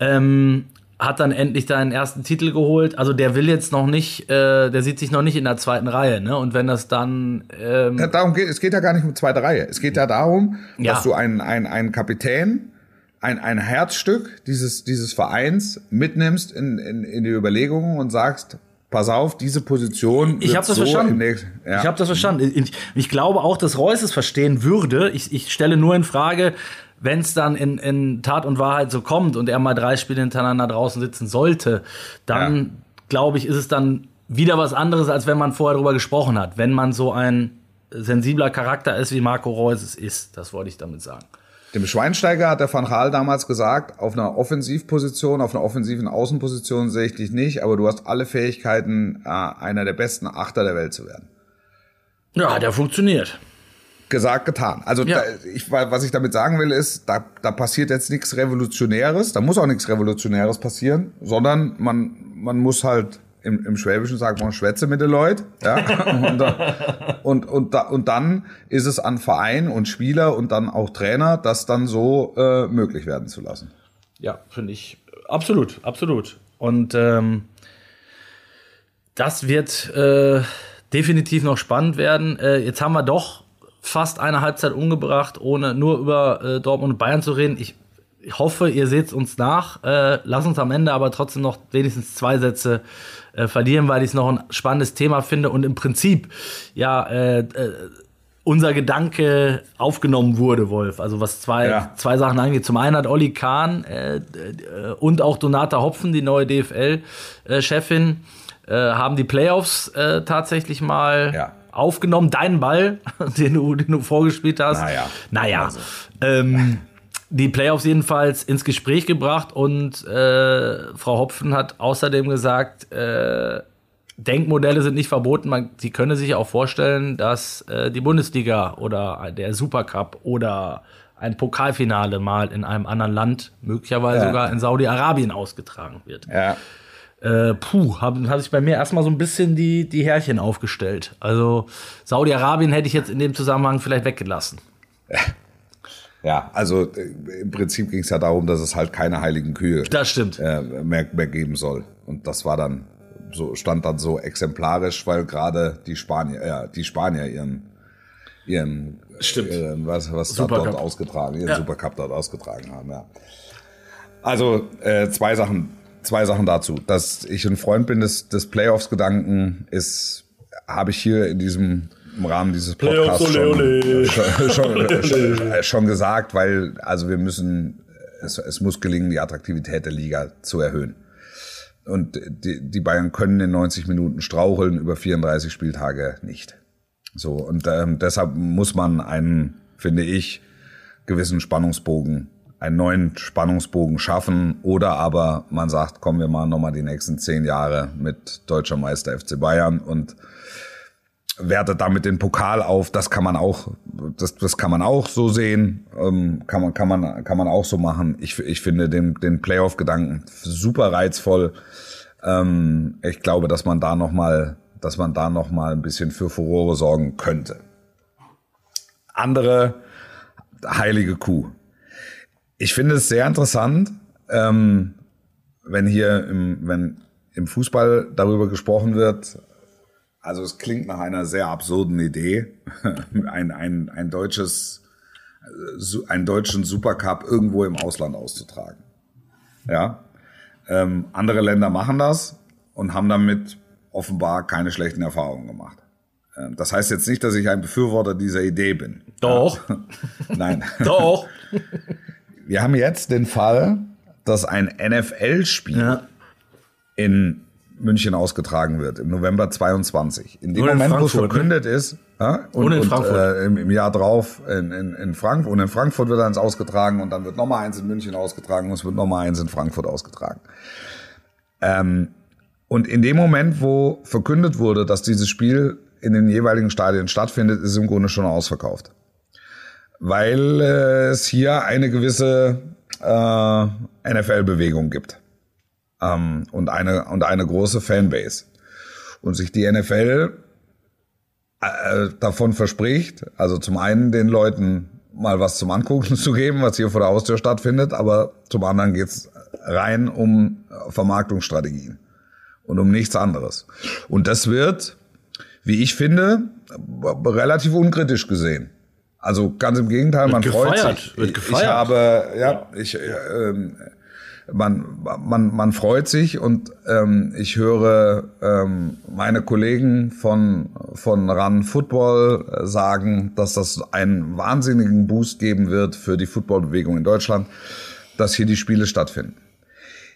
Ähm, hat dann endlich seinen ersten Titel geholt. Also der will jetzt noch nicht, äh, der sieht sich noch nicht in der zweiten Reihe, ne? Und wenn das dann ähm ja, darum geht, es geht ja gar nicht um zweite Reihe. Es geht ja darum, ja. dass du einen, einen, einen Kapitän ein, ein Herzstück dieses, dieses Vereins mitnimmst in, in, in die Überlegungen und sagst, pass auf, diese Position. Ich habe das so verstanden. Ja. Ich habe das verstanden. Ich, ich, glaube auch, dass Reus es verstehen würde. Ich, ich stelle nur in Frage, wenn es dann in, in Tat und Wahrheit so kommt und er mal drei Spiele hintereinander draußen sitzen sollte, dann ja. glaube ich, ist es dann wieder was anderes, als wenn man vorher darüber gesprochen hat. Wenn man so ein sensibler Charakter ist, wie Marco Reus es ist. Das wollte ich damit sagen. Dem Schweinsteiger hat der Van Gaal damals gesagt, auf einer Offensivposition, auf einer offensiven Außenposition sehe ich dich nicht, aber du hast alle Fähigkeiten, äh, einer der besten Achter der Welt zu werden. Ja, hat ja funktioniert. Gesagt, getan. Also ja. da, ich, was ich damit sagen will, ist, da, da passiert jetzt nichts Revolutionäres, da muss auch nichts Revolutionäres passieren, sondern man, man muss halt im, im Schwäbischen sagt man Schwätze mit den Leuten. Ja? und, und, und, und dann ist es an Verein und Spieler und dann auch Trainer, das dann so äh, möglich werden zu lassen. Ja, finde ich absolut, absolut. Und ähm, das wird äh, definitiv noch spannend werden. Äh, jetzt haben wir doch fast eine Halbzeit umgebracht, ohne nur über äh, Dortmund und Bayern zu reden. Ich ich hoffe, ihr seht uns nach. Äh, lass uns am Ende aber trotzdem noch wenigstens zwei Sätze äh, verlieren, weil ich es noch ein spannendes Thema finde und im Prinzip ja äh, äh, unser Gedanke aufgenommen wurde, Wolf. Also was zwei, ja. zwei Sachen angeht. Zum einen hat Olli Kahn äh, äh, und auch Donata Hopfen, die neue DFL-Chefin, haben die Playoffs tatsächlich mal ja. aufgenommen. Deinen Ball, den du, den du vorgespielt hast. Naja. Naja. Also. Ähm, die Playoffs jedenfalls ins Gespräch gebracht und äh, Frau Hopfen hat außerdem gesagt, äh, Denkmodelle sind nicht verboten. Man, sie könne sich auch vorstellen, dass äh, die Bundesliga oder der Supercup oder ein Pokalfinale mal in einem anderen Land, möglicherweise Ja. sogar in Saudi-Arabien ausgetragen wird. Ja. Äh, puh, haben hat sich bei mir erstmal so ein bisschen die, die Härchen aufgestellt. Also Saudi-Arabien hätte ich jetzt in dem Zusammenhang vielleicht weggelassen. Ja, also äh, im Prinzip ging es ja darum, dass es halt keine heiligen Kühe Das stimmt. äh, mehr, mehr geben soll. Und das war dann so, stand dann so exemplarisch, weil gerade die Spanier, ja, die Spanier ihren, ihren, Stimmt. ihren was, was da Supercup. dort ausgetragen, ihren Ja. Supercup dort ausgetragen haben, ja. Also, äh, zwei Sachen, zwei Sachen dazu. Dass ich ein Freund bin des, des Playoffs-Gedanken ist, habe ich hier in diesem, im Rahmen dieses Podcasts ole, schon, ole. schon, schon, schon, schon gesagt, weil, also wir müssen, es, es muss gelingen, die Attraktivität der Liga zu erhöhen. Und die, die Bayern können in 90 Minuten straucheln, über 34 Spieltage nicht. So, und ähm, deshalb muss man einen, finde ich, gewissen Spannungsbogen, einen neuen Spannungsbogen schaffen. Oder aber man sagt, kommen wir mal nochmal die nächsten zehn Jahre mit deutscher Meister FC Bayern und wertet damit den Pokal auf. Das kann man auch, das, das kann man auch so sehen, ähm, kann man, kann man, kann man auch so machen. Ich, ich finde den, den Playoff-Gedanken super reizvoll. Ähm, ich glaube, dass man da noch mal, dass man da noch mal ein bisschen für Furore sorgen könnte. Andere heilige Kuh. Ich finde es sehr interessant, ähm, wenn hier im, wenn im Fußball darüber gesprochen wird, also es klingt nach einer sehr absurden Idee, ein, ein, ein deutsches, äh, einen deutschen Supercup irgendwo im Ausland auszutragen. Ja, ähm, andere Länder machen das und haben damit offenbar keine schlechten Erfahrungen gemacht. Ähm, das heißt jetzt nicht, dass ich ein Befürworter dieser Idee bin. Doch, Nein. doch. Wir haben jetzt den Fall, dass ein NFL-Spiel Ja. in München ausgetragen wird, im November 22. In dem Und in Moment, wo es ne? verkündet ist, ja, und, Und in Frankfurt. äh, im, im Jahr drauf in, in, in Frankfurt, und in Frankfurt wird eins ausgetragen und dann wird nochmal eins in München ausgetragen und es wird nochmal eins in Frankfurt ausgetragen. Ähm, und in dem Moment, wo verkündet wurde, dass dieses Spiel in den jeweiligen Stadien stattfindet, ist es im Grunde schon ausverkauft. Weil äh, es hier eine gewisse äh, NFL-Bewegung gibt ähm, und eine und eine große Fanbase und sich die NFL äh, davon verspricht, also zum einen den Leuten mal was zum Angucken zu geben, was hier vor der Haustür stattfindet, aber zum anderen geht's rein um äh, Vermarktungsstrategien und um nichts anderes. Und das wird, wie ich finde, relativ unkritisch gesehen. Also ganz im Gegenteil, man freut gefeiert, sich. wird gefeiert. Ich habe, ja, ich, äh, ähm, man, man, man freut sich und ähm, ich höre ähm, meine Kollegen von, von Run Football äh, sagen, dass das einen wahnsinnigen Boost geben wird für die Footballbewegung in Deutschland, dass hier die Spiele stattfinden.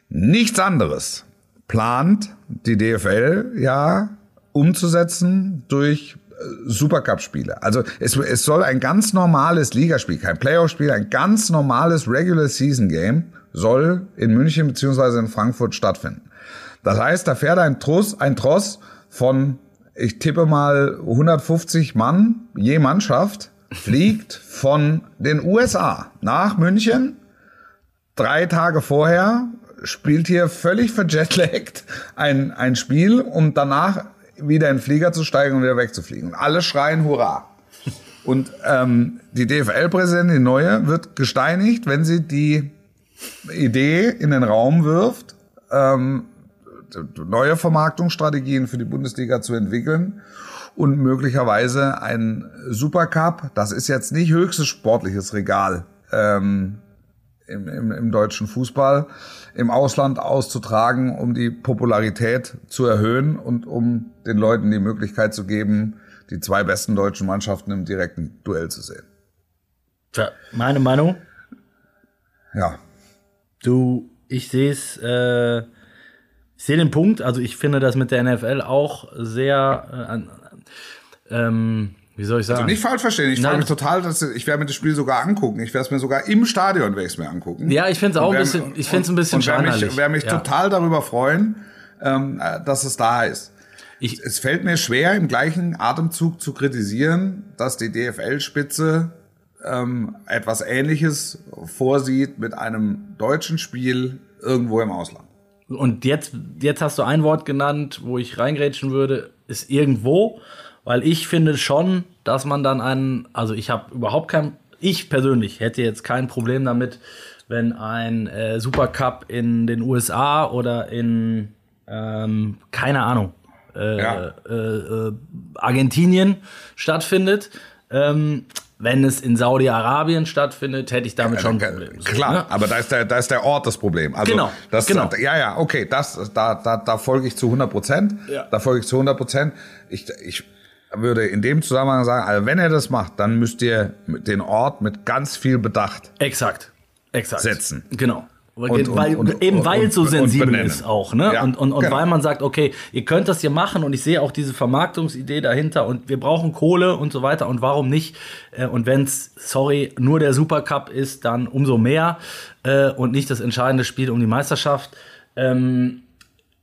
Nichts anderes plant die DFL ja umzusetzen durch äh, Supercup-Spiele. Also es, es soll ein ganz normales Ligaspiel, kein Playoff-Spiel, ein ganz normales Regular Season Game soll in München beziehungsweise in Frankfurt stattfinden. Das heißt, da fährt ein Tross, ein Tross von, ich tippe mal 150 Mann je Mannschaft, fliegt von den USA nach München drei Tage vorher spielt hier völlig verjetlaggt ein, ein Spiel, um danach wieder in den Flieger zu steigen und wieder wegzufliegen. Und alle schreien Hurra. Und ähm, die DFL-Präsidentin, die neue, wird gesteinigt, wenn sie die Idee in den Raum wirft, ähm, neue Vermarktungsstrategien für die Bundesliga zu entwickeln und möglicherweise ein Supercup, das ist jetzt nicht höchstes sportliches Regal, ähm, im, im, im deutschen Fußball im Ausland auszutragen, um die Popularität zu erhöhen und um den Leuten die Möglichkeit zu geben, die zwei besten deutschen Mannschaften im direkten Duell zu sehen. Tja, meine Meinung, Ja, du, ich sehe es, äh, ich sehe den Punkt, also ich finde das mit der NFL auch sehr, äh, ähm, wie soll ich sagen? Also nicht falsch verstehen. Ich freue mich total, dass ich werde mir das Spiel sogar angucken. Ich werde es mir sogar im Stadion werde ich es mir angucken. Ja, ich find's auch Und ein bisschen- ich find's ein bisschen und werde mich, werde mich Ja. total darüber freuen, ähm, äh, dass es da ist. Ich- es fällt mir schwer, im gleichen Atemzug zu kritisieren, dass die DFL-Spitze ähm, etwas Ähnliches vorsieht mit einem deutschen Spiel irgendwo im Ausland. Und jetzt, jetzt hast du ein Wort genannt, wo ich reingrätschen würde, ist irgendwo, weil ich finde schon, dass man dann einen, also ich habe überhaupt kein, ich persönlich hätte jetzt kein Problem damit, wenn ein äh, Supercup in den USA oder in, ähm, keine Ahnung, äh, Ja. äh, äh, Argentinien stattfindet. Ähm, wenn es in Saudi-Arabien stattfindet, hätte ich damit schon ein Problem. So, Klar, ne? aber da ist, der, da ist der Ort das Problem. Also Genau, das, genau. Ja, ja, okay, das, da, da, da folge ich zu 100 Prozent. Ja. Da folge ich zu 100 Prozent. Ich, ich würde in dem Zusammenhang sagen, also wenn ihr das macht, dann müsst ihr den Ort mit ganz viel Bedacht Exakt. Exakt. Setzen. Genau. Und- und- weil, und- eben weil es so sensibel ist auch, ne? Ja, und und, und genau. weil man sagt, okay, ihr könnt das hier machen und ich sehe auch diese Vermarktungsidee dahinter und wir brauchen Kohle und so weiter und warum nicht? Äh, Und wenn es, sorry, nur der Supercup ist, dann umso mehr äh, und nicht das entscheidende Spiel um die Meisterschaft. Ähm,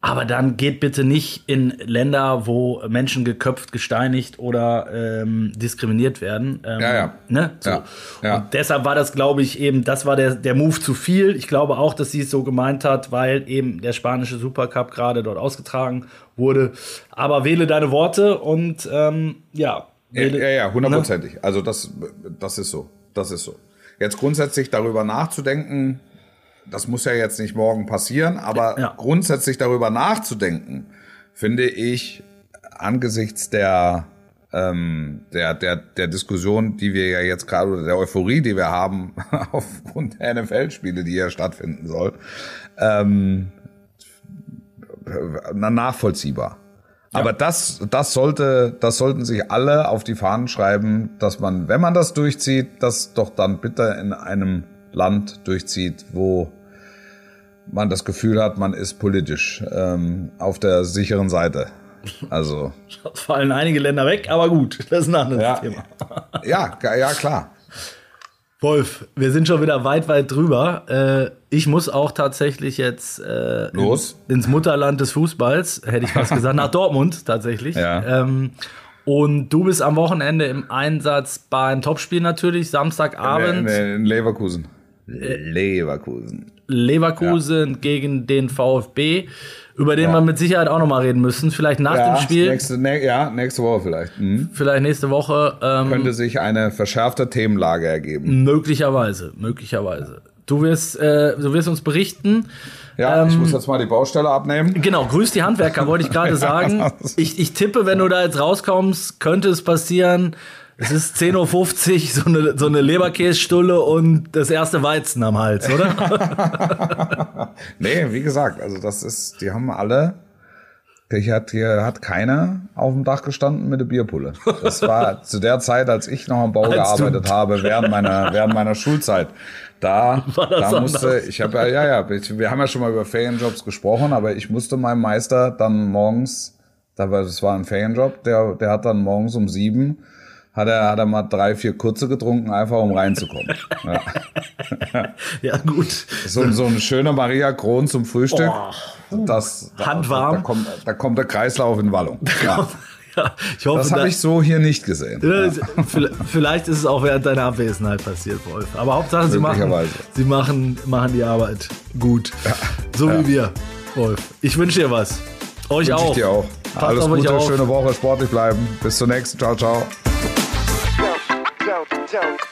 aber dann geht bitte nicht in Länder, wo Menschen geköpft, gesteinigt oder ähm, diskriminiert werden. Ähm, Ja, ja. Ne? So. Ja, ja. Und deshalb war das, glaube ich, eben, das war der, der Move zu viel. Ich glaube auch, dass sie es so gemeint hat, weil eben der spanische Supercup gerade dort ausgetragen wurde. Aber wähle deine Worte und ähm, ja. Ja, Wähle, ja, ja, hundertprozentig. Also das, das ist so. Das ist so. Jetzt grundsätzlich darüber nachzudenken, das muss ja jetzt nicht morgen passieren, aber Ja. grundsätzlich darüber nachzudenken, finde ich angesichts der, ähm, der, der, der Diskussion, die wir ja jetzt gerade, oder der Euphorie, die wir haben, aufgrund der NFL-Spiele, die ja stattfinden soll, ähm, na, nachvollziehbar. Aber das, das sollte, das sollten sich alle auf die Fahnen schreiben, dass man, wenn man das durchzieht, das doch dann bitte in einem Land durchzieht, wo man das Gefühl hat, man ist politisch ähm, auf der sicheren Seite. Also Es fallen einige Länder weg, aber gut, das ist ein anderes Ja. Thema. ja, ja klar. Wolf, wir sind schon wieder weit, weit drüber. Äh, ich muss auch tatsächlich jetzt äh, Los. ins, Mutterland des Fußballs, hätte ich fast gesagt, nach Dortmund tatsächlich. Ja. Ähm, und du bist am Wochenende im Einsatz beim Topspiel natürlich, Samstagabend. In, in Leverkusen. Leverkusen. Leverkusen gegen den VfB, über den wir mit Sicherheit auch nochmal reden müssen. Vielleicht nach dem Spiel, Nächste, ne, ja, nächste Woche vielleicht. Mhm. vielleicht nächste Woche. Ähm, Könnte sich eine verschärfte Themenlage ergeben. möglicherweise, möglicherweise. Du wirst, äh, du wirst uns berichten. Ja, ich Ähm, muss jetzt mal die Baustelle abnehmen. Genau, grüß die Handwerker, wollte ich gerade sagen. Ich, ich tippe, wenn du da jetzt rauskommst, könnte es passieren. Es ist 10.50 Uhr, so eine, so eine Leberkässtulle und das erste Weizen am Hals, oder? Nee, wie gesagt, also das ist, die haben alle, hier hat, hier hat keiner auf dem Dach gestanden mit der Bierpulle. Das war zu der Zeit, als ich noch am Bau Als gearbeitet habe, während meiner, während meiner Schulzeit. Da, da musste, anders? ich habe ja, ja, ja, ich, wir haben ja schon mal über Ferienjobs gesprochen, aber ich musste meinem Meister dann morgens, das war ein Ferienjob, der, der hat dann morgens um sieben, hat er, hat er mal drei, vier kurze getrunken, einfach um reinzukommen. Ja. ja, gut. So, so eine schöne Maria Kron zum Frühstück. Das, da, Handwarm. Da, kommt, da kommt der Kreislauf in Wallung. Ja. Ja, hoffe, Das habe ich so hier nicht gesehen. Vielleicht- ist es auch während deiner Abwesenheit passiert, Wolf. Aber Hauptsache, sie machen, sie machen, machen die Arbeit gut. So wie wir, Wolf. Ich wünsche dir was. Euch Wünsche auch. ich dir auch. Passt Alles Gute, schöne Woche, sportlich bleiben. Bis zur nächsten. Ciao, ciao. show.